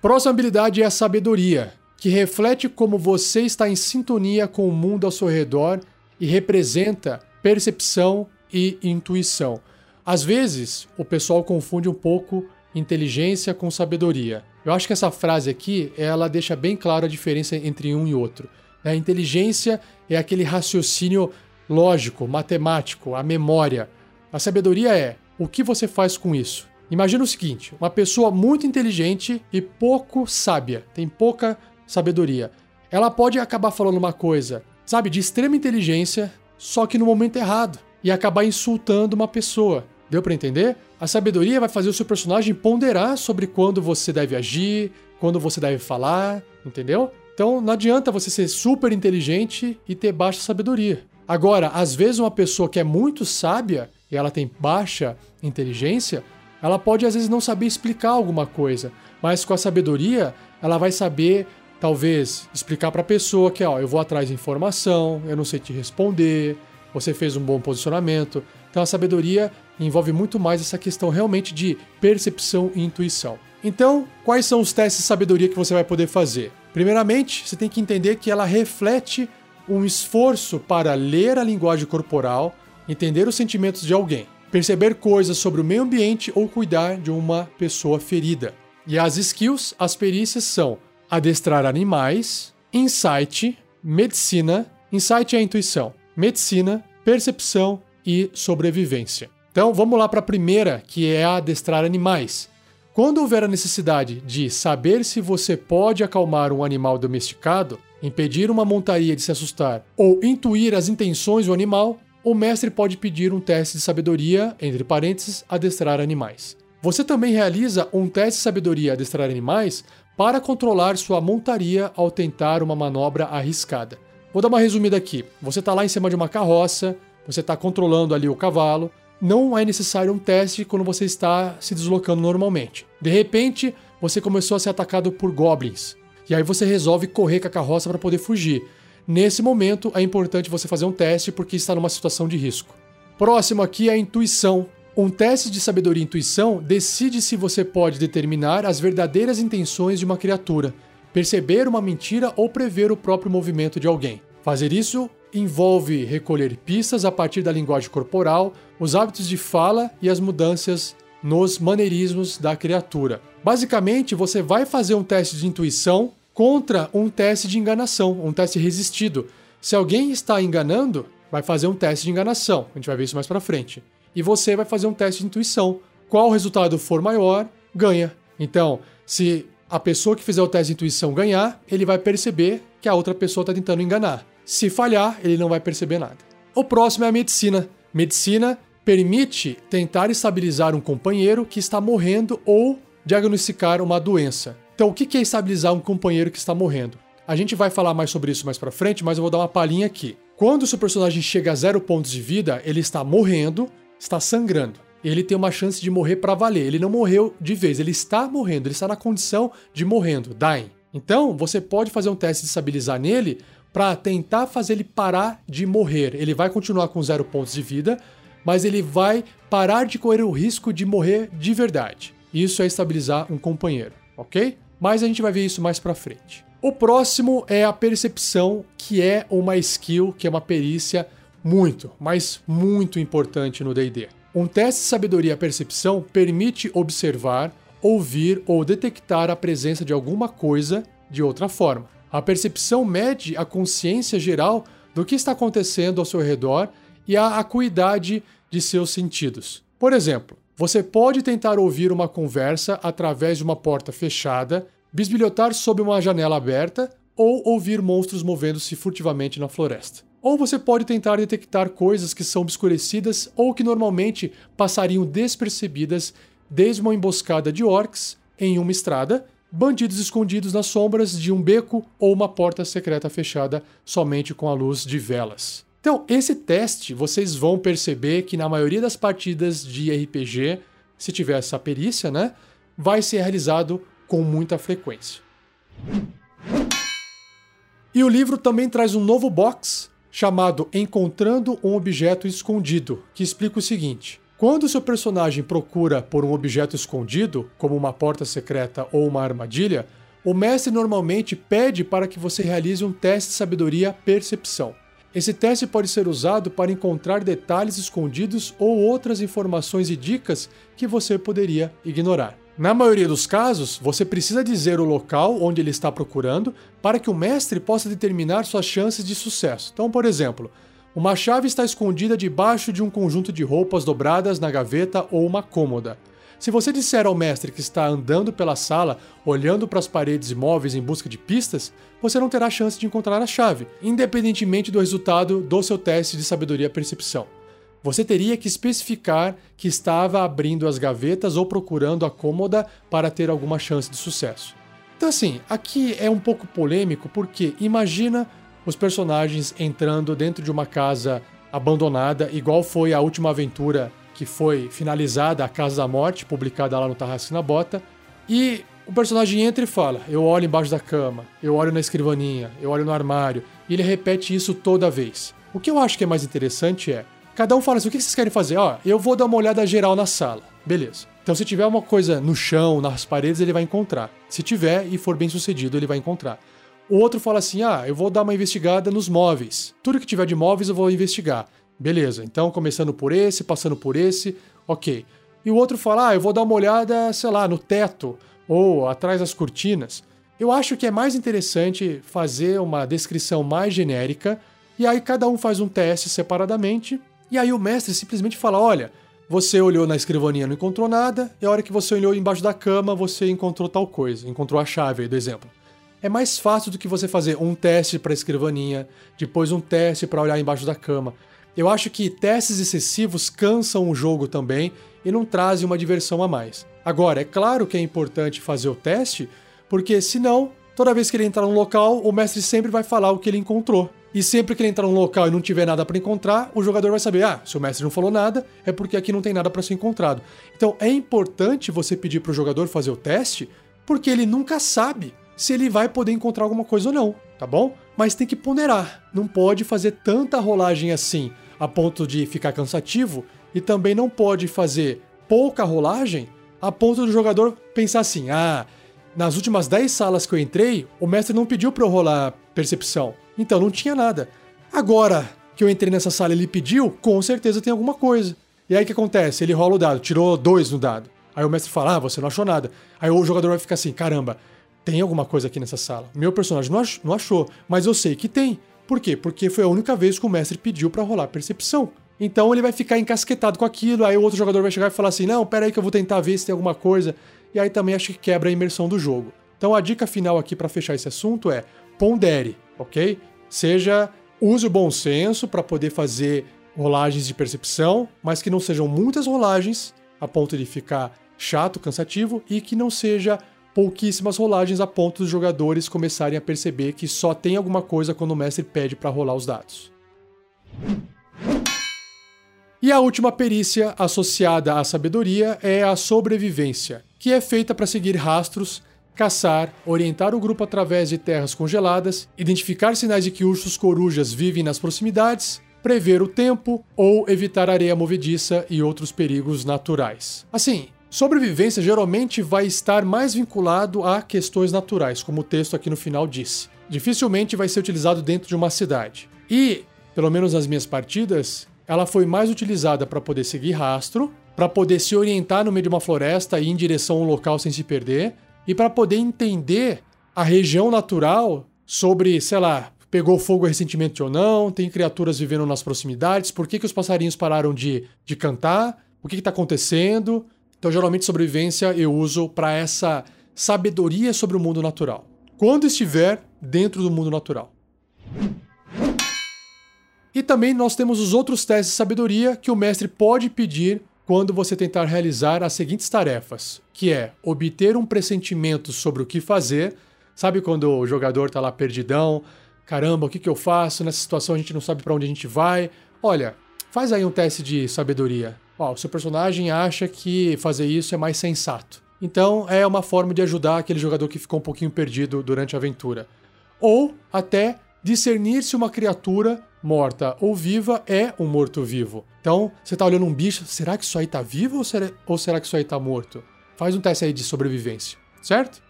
Próxima habilidade é a sabedoria, que reflete como você está em sintonia com o mundo ao seu redor e representa percepção e intuição. Às vezes, o pessoal confunde um pouco inteligência com sabedoria. Eu acho que essa frase aqui, ela deixa bem clara a diferença entre um e outro. A inteligência é aquele raciocínio lógico, matemático, a memória. A sabedoria é o que você faz com isso. Imagina o seguinte: uma pessoa muito inteligente e pouco sábia, tem pouca sabedoria. Ela pode acabar falando uma coisa, sabe, de extrema inteligência, só que no momento errado, e acabar insultando uma pessoa. Deu para entender? A sabedoria vai fazer o seu personagem ponderar sobre quando você deve agir, quando você deve falar, entendeu? Então não adianta você ser super inteligente e ter baixa sabedoria. Agora, às vezes uma pessoa que é muito sábia e ela tem baixa inteligência Ela pode às vezes não saber explicar alguma coisa, mas com a sabedoria, ela vai saber talvez explicar para a pessoa que, ó, eu vou atrás de informação, eu não sei te responder, você fez um bom posicionamento. Então a sabedoria envolve muito mais essa questão realmente de percepção e intuição. Então, quais são os testes de sabedoria que você vai poder fazer? Primeiramente, você tem que entender que ela reflete um esforço para ler a linguagem corporal, entender os sentimentos de alguém, perceber coisas sobre o meio ambiente ou cuidar de uma pessoa ferida. E as skills, as perícias são adestrar animais, insight, medicina, insight é a intuição, medicina, percepção e sobrevivência. Então vamos lá para a primeira, que é adestrar animais. Quando houver a necessidade de saber se você pode acalmar um animal domesticado, impedir uma montaria de se assustar ou intuir as intenções do animal, o mestre pode pedir um teste de sabedoria, entre parênteses, adestrar animais. Você também realiza um teste de sabedoria adestrar animais para controlar sua montaria ao tentar uma manobra arriscada. Vou dar uma resumida aqui. Você está lá em cima de uma carroça, você está controlando ali o cavalo. Não é necessário um teste quando você está se deslocando normalmente. De repente, você começou a ser atacado por goblins. E aí você resolve correr com a carroça para poder fugir. Nesse momento, é importante você fazer um teste porque está numa situação de risco. Próximo aqui é a intuição. Um teste de sabedoria e intuição decide se você pode determinar as verdadeiras intenções de uma criatura, perceber uma mentira ou prever o próprio movimento de alguém. Fazer isso envolve recolher pistas a partir da linguagem corporal, os hábitos de fala e as mudanças nos maneirismos da criatura. Basicamente, você vai fazer um teste de intuição contra um teste de enganação, um teste resistido. Se alguém está enganando, vai fazer um teste de enganação. A gente vai ver isso mais para frente e você vai fazer um teste de intuição. Qual resultado for maior, ganha. Então, se a pessoa que fizer o teste de intuição ganhar, ele vai perceber que a outra pessoa está tentando enganar. Se falhar, ele não vai perceber nada. O próximo é a medicina. Medicina permite tentar estabilizar um companheiro que está morrendo ou diagnosticar uma doença. Então, o que é estabilizar um companheiro que está morrendo? A gente vai falar mais sobre isso mais para frente, mas eu vou dar uma palhinha aqui. Quando o seu personagem chega a zero pontos de vida, ele está morrendo está sangrando. Ele tem uma chance de morrer para valer. Ele não morreu de vez, ele está morrendo, ele está na condição de morrendo, dying. Então, você pode fazer um teste de estabilizar nele para tentar fazer ele parar de morrer. Ele vai continuar com zero pontos de vida, mas ele vai parar de correr o risco de morrer de verdade. Isso é estabilizar um companheiro, ok? Mas a gente vai ver isso mais para frente. O próximo é a percepção, que é uma skill, que é uma perícia muito, mas muito importante no DD. Um teste de sabedoria percepção permite observar, ouvir ou detectar a presença de alguma coisa de outra forma. A percepção mede a consciência geral do que está acontecendo ao seu redor e a acuidade de seus sentidos. Por exemplo, você pode tentar ouvir uma conversa através de uma porta fechada, bisbilhotar sob uma janela aberta ou ouvir monstros movendo-se furtivamente na floresta. Ou você pode tentar detectar coisas que são obscurecidas ou que normalmente passariam despercebidas desde uma emboscada de orcs em uma estrada, bandidos escondidos nas sombras de um beco ou uma porta secreta fechada somente com a luz de velas. Então, esse teste vocês vão perceber que na maioria das partidas de RPG, se tiver essa perícia, né, vai ser realizado com muita frequência. E o livro também traz um novo box chamado Encontrando um Objeto Escondido, que explica o seguinte: quando seu personagem procura por um objeto escondido, como uma porta secreta ou uma armadilha, o mestre normalmente pede para que você realize um teste de sabedoria percepção. Esse teste pode ser usado para encontrar detalhes escondidos ou outras informações e dicas que você poderia ignorar. Na maioria dos casos, você precisa dizer o local onde ele está procurando para que o mestre possa determinar suas chances de sucesso. Então, por exemplo, uma chave está escondida debaixo de um conjunto de roupas dobradas na gaveta ou uma cômoda. Se você disser ao mestre que está andando pela sala, olhando para as paredes imóveis em busca de pistas, você não terá chance de encontrar a chave, independentemente do resultado do seu teste de sabedoria percepção. Você teria que especificar que estava abrindo as gavetas ou procurando a cômoda para ter alguma chance de sucesso. Então, assim, aqui é um pouco polêmico porque imagina os personagens entrando dentro de uma casa abandonada, igual foi a última aventura que foi finalizada, A Casa da Morte, publicada lá no Tarrasque na Bota. E o personagem entra e fala: Eu olho embaixo da cama, eu olho na escrivaninha, eu olho no armário. E ele repete isso toda vez. O que eu acho que é mais interessante é: cada um fala assim, o que vocês querem fazer? Ó, eu vou dar uma olhada geral na sala. Beleza. Então, se tiver uma coisa no chão, nas paredes, ele vai encontrar. Se tiver e for bem sucedido, ele vai encontrar. O outro fala assim: ah, eu vou dar uma investigada nos móveis. Tudo que tiver de móveis eu vou investigar. Beleza, então começando por esse, passando por esse, ok. E o outro fala: ah, eu vou dar uma olhada, sei lá, no teto ou atrás das cortinas. Eu acho que é mais interessante fazer uma descrição mais genérica e aí cada um faz um teste separadamente e aí o mestre simplesmente fala: olha, você olhou na escrivaninha, não encontrou nada, e a hora que você olhou embaixo da cama, você encontrou tal coisa, encontrou a chave aí do exemplo. É mais fácil do que você fazer um teste para escrivaninha, depois um teste para olhar embaixo da cama. Eu acho que testes excessivos cansam o jogo também e não trazem uma diversão a mais. Agora, é claro que é importante fazer o teste, porque senão, toda vez que ele entrar num local, o mestre sempre vai falar o que ele encontrou. E sempre que ele entrar num local e não tiver nada para encontrar, o jogador vai saber: ah, se o mestre não falou nada, é porque aqui não tem nada para ser encontrado. Então é importante você pedir para o jogador fazer o teste, porque ele nunca sabe se ele vai poder encontrar alguma coisa ou não, tá bom? Mas tem que ponderar. Não pode fazer tanta rolagem assim a ponto de ficar cansativo e também não pode fazer pouca rolagem a ponto do jogador pensar assim: ah, nas últimas 10 salas que eu entrei, o mestre não pediu para eu rolar percepção. Então não tinha nada. Agora que eu entrei nessa sala e ele pediu, com certeza tem alguma coisa. E aí o que acontece? Ele rola o dado, tirou dois no dado. Aí o mestre fala: ah, você não achou nada. Aí o jogador vai ficar assim: caramba, tem alguma coisa aqui nessa sala. Meu personagem não achou, mas eu sei que tem. Por quê? Porque foi a única vez que o mestre pediu para rolar percepção. Então ele vai ficar encasquetado com aquilo, aí o outro jogador vai chegar e falar assim: não, pera aí que eu vou tentar ver se tem alguma coisa. E aí também acho que quebra a imersão do jogo. Então a dica final aqui para fechar esse assunto é: pondere, ok? Seja, use o bom senso para poder fazer rolagens de percepção, mas que não sejam muitas rolagens a ponto de ficar chato, cansativo e que não seja pouquíssimas rolagens a ponto dos jogadores começarem a perceber que só tem alguma coisa quando o mestre pede para rolar os dados. E a última perícia associada à sabedoria é a sobrevivência, que é feita para seguir rastros, caçar, orientar o grupo através de terras congeladas, identificar sinais de que ursos corujas vivem nas proximidades, prever o tempo ou evitar areia movediça e outros perigos naturais. Assim, Sobrevivência geralmente vai estar mais vinculado a questões naturais, como o texto aqui no final disse. Dificilmente vai ser utilizado dentro de uma cidade. E, pelo menos nas minhas partidas, ela foi mais utilizada para poder seguir rastro, para poder se orientar no meio de uma floresta e ir em direção a um local sem se perder, e para poder entender a região natural sobre, sei lá, pegou fogo recentemente ou não, tem criaturas vivendo nas proximidades, por que, que os passarinhos pararam de, de cantar, o que está acontecendo, então, geralmente, sobrevivência eu uso para essa sabedoria sobre o mundo natural. Quando estiver dentro do mundo natural. E também nós temos os outros testes de sabedoria que o mestre pode pedir quando você tentar realizar as seguintes tarefas, que é obter um pressentimento sobre o que fazer. Sabe quando o jogador está lá perdidão? Caramba, o que, que eu faço? Nessa situação a gente não sabe para onde a gente vai. Olha, faz aí um teste de sabedoria. Ó, o seu personagem acha que fazer isso é mais sensato. Então é uma forma de ajudar aquele jogador que ficou um pouquinho perdido durante a aventura. Ou até discernir se uma criatura morta ou viva é um morto-vivo. Então, você está olhando um bicho, será que isso aí está vivo ou será, ou será que isso aí está morto? Faz um teste aí de sobrevivência, certo?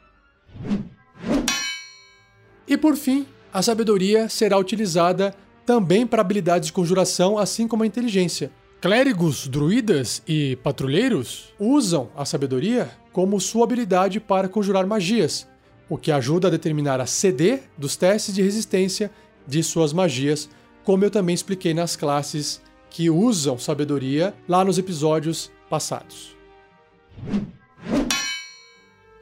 E por fim, a sabedoria será utilizada também para habilidades de conjuração, assim como a inteligência. Clérigos, druidas e patrulheiros usam a sabedoria como sua habilidade para conjurar magias, o que ajuda a determinar a CD dos testes de resistência de suas magias, como eu também expliquei nas classes que usam sabedoria lá nos episódios passados.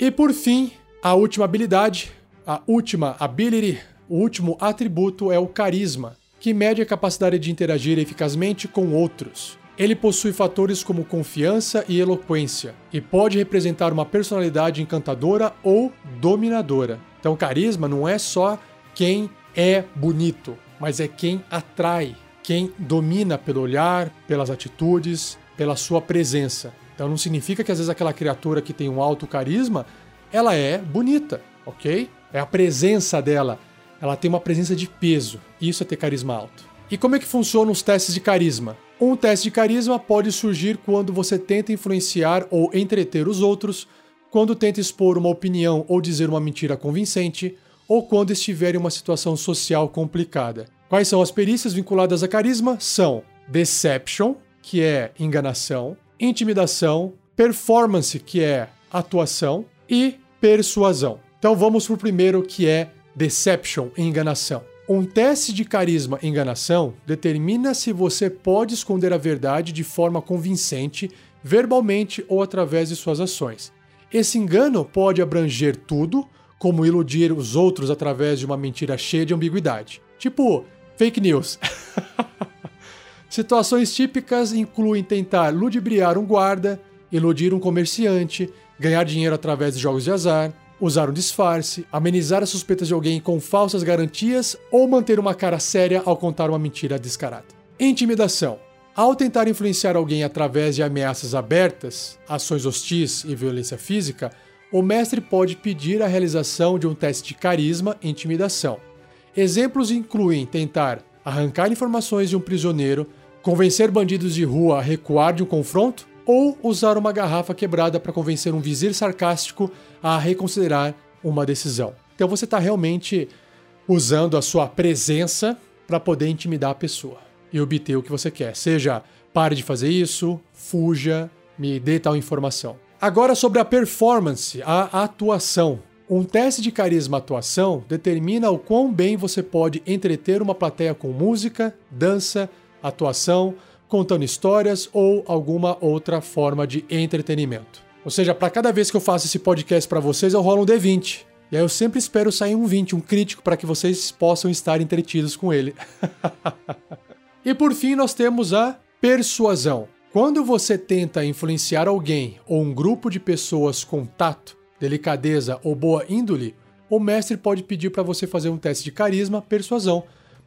E por fim, a última habilidade, a última ability, o último atributo é o carisma que mede a capacidade de interagir eficazmente com outros. Ele possui fatores como confiança e eloquência, e pode representar uma personalidade encantadora ou dominadora. Então, carisma não é só quem é bonito, mas é quem atrai, quem domina pelo olhar, pelas atitudes, pela sua presença. Então não significa que às vezes aquela criatura que tem um alto carisma, ela é bonita, ok? É a presença dela. Ela tem uma presença de peso. Isso é ter carisma alto. E como é que funcionam os testes de carisma? Um teste de carisma pode surgir quando você tenta influenciar ou entreter os outros, quando tenta expor uma opinião ou dizer uma mentira convincente, ou quando estiver em uma situação social complicada. Quais são as perícias vinculadas a carisma? São deception, que é enganação, intimidação, performance, que é atuação, e persuasão. Então vamos para o primeiro, que é deception, enganação. Um teste de carisma enganação determina se você pode esconder a verdade de forma convincente, verbalmente ou através de suas ações. Esse engano pode abranger tudo, como iludir os outros através de uma mentira cheia de ambiguidade. Tipo, fake news. Situações típicas incluem tentar ludibriar um guarda, iludir um comerciante, ganhar dinheiro através de jogos de azar, usar um disfarce, amenizar as suspeitas de alguém com falsas garantias ou manter uma cara séria ao contar uma mentira descarada. Intimidação. Ao tentar influenciar alguém através de ameaças abertas, ações hostis e violência física, o mestre pode pedir a realização de um teste de carisma e intimidação. Exemplos incluem tentar arrancar informações de um prisioneiro, convencer bandidos de rua a recuar de um confronto ou usar uma garrafa quebrada para convencer um vizir sarcástico a reconsiderar uma decisão. Então você está realmente usando a sua presença para poder intimidar a pessoa e obter o que você quer. Seja pare de fazer isso, fuja, me dê tal informação. Agora sobre a performance, a atuação. Um teste de carisma atuação determina o quão bem você pode entreter uma plateia com música, dança, atuação, contando histórias ou alguma outra forma de entretenimento. Ou seja, para cada vez que eu faço esse podcast para vocês, eu rolo um D20. E aí eu sempre espero sair um 20, um crítico, para que vocês possam estar entretidos com ele. e por fim, nós temos a persuasão. Quando você tenta influenciar alguém ou um grupo de pessoas com tato, delicadeza ou boa índole, o mestre pode pedir para você fazer um teste de carisma, persuasão,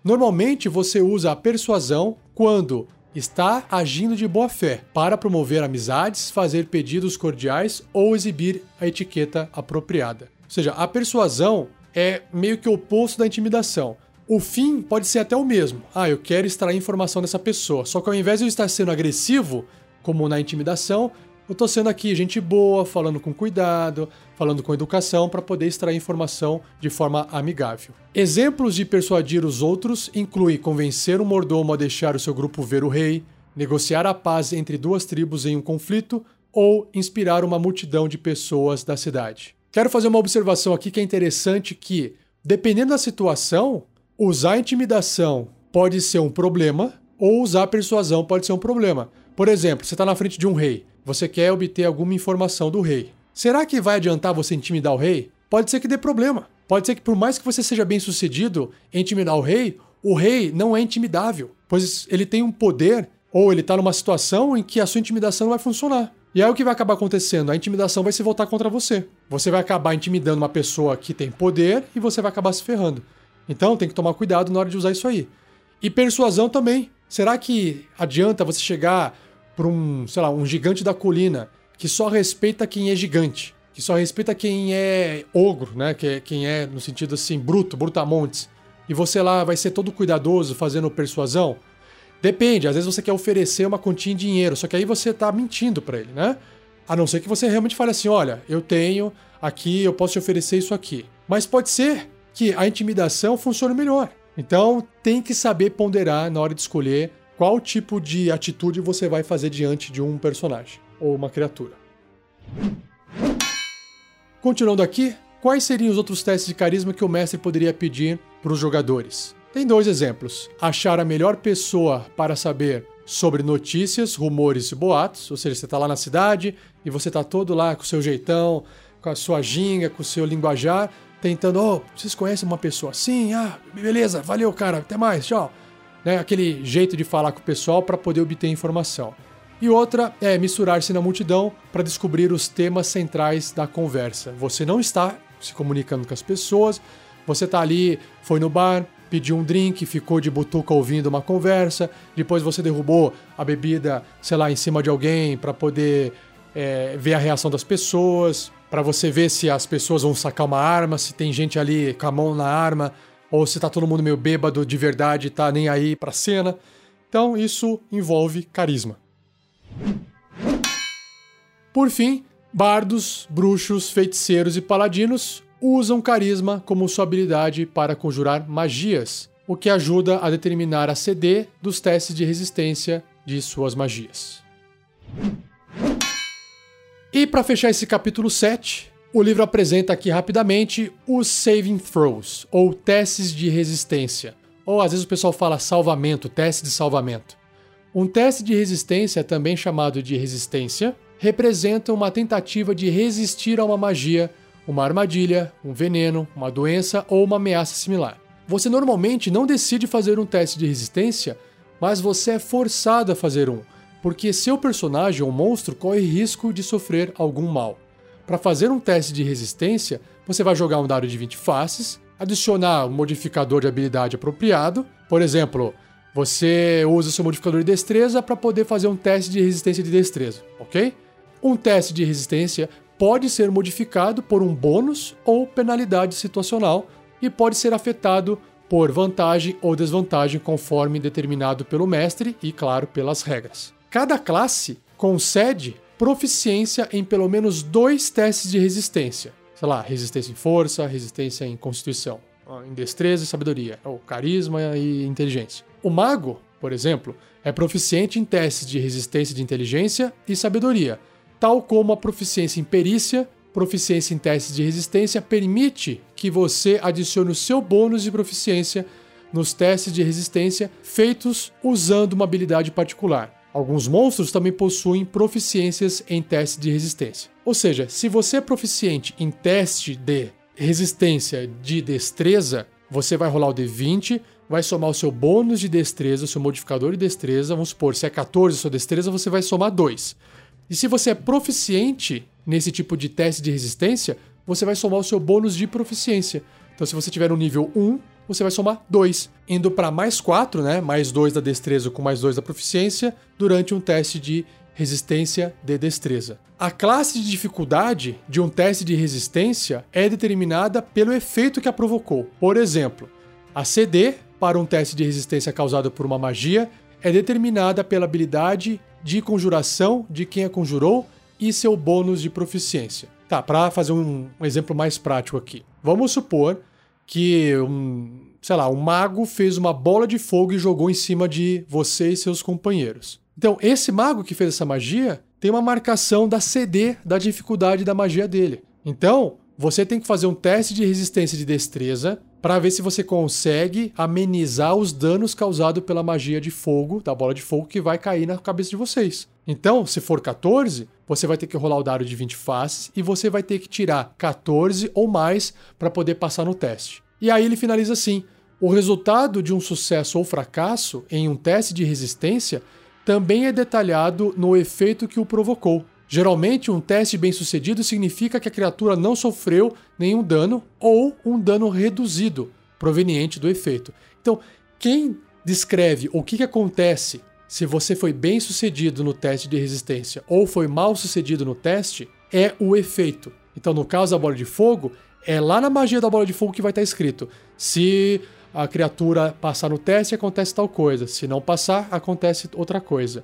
Normalmente você usa a persuasão quando está agindo de boa fé para promover amizades, fazer pedidos cordiais ou exibir a etiqueta apropriada. Ou seja, a persuasão é meio que o oposto da intimidação. O fim pode ser até o mesmo. Ah, eu quero extrair informação dessa pessoa. Só que ao invés de eu estar sendo agressivo, como na intimidação, eu tô sendo aqui gente boa, falando com cuidado, falando com educação para poder extrair informação de forma amigável. Exemplos de persuadir os outros incluem convencer um mordomo a deixar o seu grupo ver o rei, negociar a paz entre duas tribos em um conflito ou inspirar uma multidão de pessoas da cidade. Quero fazer uma observação aqui que é interessante que, dependendo da situação, usar intimidação pode ser um problema ou usar persuasão pode ser um problema. Por exemplo, você está na frente de um rei você quer obter alguma informação do rei. Será que vai adiantar você intimidar o rei? Pode ser que dê problema. Pode ser que, por mais que você seja bem sucedido em intimidar o rei, o rei não é intimidável, pois ele tem um poder ou ele está numa situação em que a sua intimidação não vai funcionar. E aí o que vai acabar acontecendo? A intimidação vai se voltar contra você. Você vai acabar intimidando uma pessoa que tem poder e você vai acabar se ferrando. Então tem que tomar cuidado na hora de usar isso aí. E persuasão também. Será que adianta você chegar para um, sei lá, um gigante da colina que só respeita quem é gigante, que só respeita quem é ogro, né? Que é, quem é no sentido assim bruto, brutamontes. E você lá vai ser todo cuidadoso fazendo persuasão? Depende, às vezes você quer oferecer uma quantia em dinheiro, só que aí você tá mentindo para ele, né? A não ser que você realmente fale assim: olha, eu tenho aqui, eu posso te oferecer isso aqui. Mas pode ser que a intimidação funcione melhor. Então tem que saber ponderar na hora de escolher qual tipo de atitude você vai fazer diante de um personagem ou uma criatura. Continuando aqui, quais seriam os outros testes de carisma que o mestre poderia pedir para os jogadores? Tem dois exemplos: achar a melhor pessoa para saber sobre notícias, rumores e boatos, ou seja, você está lá na cidade e você está todo lá com o seu jeitão, com a sua ginga, com o seu linguajar, tentando, oh, vocês conhecem uma pessoa assim? Ah, beleza, valeu, cara, até mais, tchau né, aquele jeito de falar com o pessoal para poder obter informação. E outra é misturar-se na multidão para descobrir os temas centrais da conversa. Você não está se comunicando com as pessoas, você está ali, foi no bar, pediu um drink, ficou de butuca ouvindo uma conversa, depois você derrubou a bebida, sei lá, em cima de alguém para poder é, ver a reação das pessoas, para você ver se as pessoas vão sacar uma arma, se tem gente ali com a mão na arma, ou se tá todo mundo meio bêbado de verdade tá nem aí pra cena. Então isso envolve carisma. Por fim, bardos, bruxos, feiticeiros e paladinos usam carisma como sua habilidade para conjurar magias, o que ajuda a determinar a CD dos testes de resistência de suas magias. E para fechar esse capítulo 7, o livro apresenta aqui rapidamente os saving throws, ou testes de resistência. Ou às vezes o pessoal fala salvamento, teste de salvamento. Um teste de resistência, também chamado de resistência, representa uma tentativa de resistir a uma magia, uma armadilha, um veneno, uma doença ou uma ameaça similar. Você normalmente não decide fazer um teste de resistência, mas você é forçado a fazer um, porque seu personagem ou monstro corre risco de sofrer algum mal. Para fazer um teste de resistência, você vai jogar um dado de 20 faces, adicionar um modificador de habilidade apropriado, por exemplo, você usa seu modificador de destreza para poder fazer um teste de resistência de destreza, ok? Um teste de resistência pode ser modificado por um bônus ou penalidade situacional e pode ser afetado por vantagem ou desvantagem conforme determinado pelo mestre e, claro, pelas regras. Cada classe concede proficiência em pelo menos dois testes de resistência. Sei lá, resistência em força, resistência em constituição, em destreza e sabedoria, ou carisma e inteligência. O mago, por exemplo, é proficiente em testes de resistência de inteligência e sabedoria, tal como a proficiência em perícia, proficiência em testes de resistência permite que você adicione o seu bônus de proficiência nos testes de resistência feitos usando uma habilidade particular. Alguns monstros também possuem proficiências em teste de resistência. Ou seja, se você é proficiente em teste de resistência de destreza, você vai rolar o D20, vai somar o seu bônus de destreza, seu modificador de destreza. Vamos supor, se é 14 a sua destreza, você vai somar 2. E se você é proficiente nesse tipo de teste de resistência, você vai somar o seu bônus de proficiência. Então, se você tiver no nível 1, você vai somar 2, indo para mais 4, né? Mais 2 da destreza com mais 2 da proficiência, durante um teste de resistência de destreza. A classe de dificuldade de um teste de resistência é determinada pelo efeito que a provocou. Por exemplo, a CD para um teste de resistência causado por uma magia é determinada pela habilidade de conjuração de quem a conjurou e seu bônus de proficiência. Tá, para fazer um, um exemplo mais prático aqui. Vamos supor que um, sei lá, um mago fez uma bola de fogo e jogou em cima de você e seus companheiros. Então, esse mago que fez essa magia tem uma marcação da CD da dificuldade da magia dele. Então, você tem que fazer um teste de resistência de destreza para ver se você consegue amenizar os danos causados pela magia de fogo, da bola de fogo que vai cair na cabeça de vocês. Então, se for 14, você vai ter que rolar o dado de 20 faces e você vai ter que tirar 14 ou mais para poder passar no teste. E aí ele finaliza assim: o resultado de um sucesso ou fracasso em um teste de resistência também é detalhado no efeito que o provocou. Geralmente, um teste bem-sucedido significa que a criatura não sofreu nenhum dano ou um dano reduzido proveniente do efeito. Então, quem descreve o que, que acontece se você foi bem sucedido no teste de resistência ou foi mal sucedido no teste é o efeito. Então, no caso da bola de fogo, é lá na magia da bola de fogo que vai estar escrito: se a criatura passar no teste, acontece tal coisa. Se não passar, acontece outra coisa.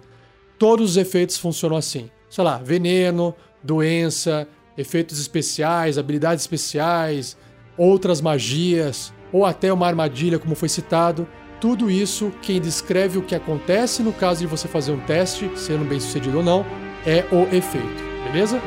Todos os efeitos funcionam assim. Sei lá, veneno, doença, efeitos especiais, habilidades especiais, outras magias, ou até uma armadilha, como foi citado. Tudo isso, quem descreve o que acontece no caso de você fazer um teste, sendo bem sucedido ou não, é o efeito, beleza?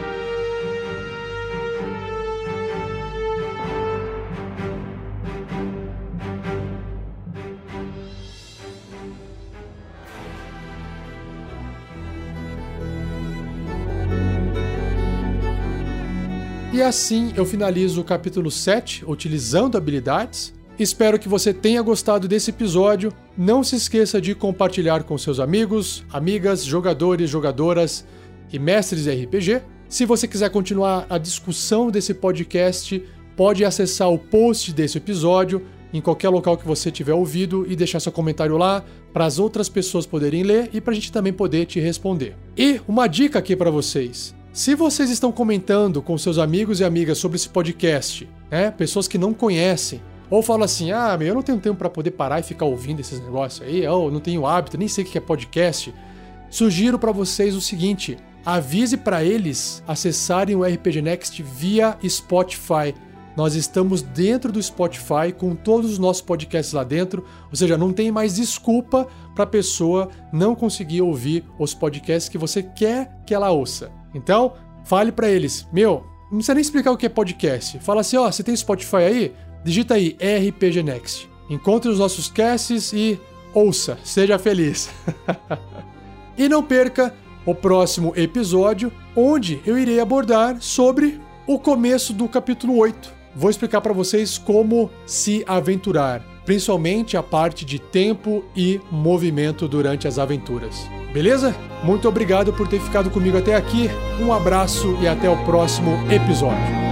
E assim eu finalizo o capítulo 7, utilizando habilidades. Espero que você tenha gostado desse episódio. Não se esqueça de compartilhar com seus amigos, amigas, jogadores, jogadoras e mestres de RPG. Se você quiser continuar a discussão desse podcast, pode acessar o post desse episódio em qualquer local que você tiver ouvido e deixar seu comentário lá para as outras pessoas poderem ler e para a gente também poder te responder. E uma dica aqui para vocês. Se vocês estão comentando com seus amigos e amigas sobre esse podcast, né, pessoas que não conhecem, ou falam assim: ah, meu, eu não tenho tempo para poder parar e ficar ouvindo esses negócios aí, ou não tenho hábito, nem sei o que é podcast. Sugiro para vocês o seguinte: avise para eles acessarem o RPG Next via Spotify. Nós estamos dentro do Spotify com todos os nossos podcasts lá dentro, ou seja, não tem mais desculpa para a pessoa não conseguir ouvir os podcasts que você quer que ela ouça. Então, fale para eles: "Meu, não precisa nem explicar o que é podcast. Fala assim, ó, você tem Spotify aí? Digita aí RPG Next. Encontre os nossos casts e ouça, seja feliz. e não perca o próximo episódio, onde eu irei abordar sobre o começo do capítulo 8. Vou explicar para vocês como se aventurar, principalmente a parte de tempo e movimento durante as aventuras. Beleza? Muito obrigado por ter ficado comigo até aqui. Um abraço e até o próximo episódio.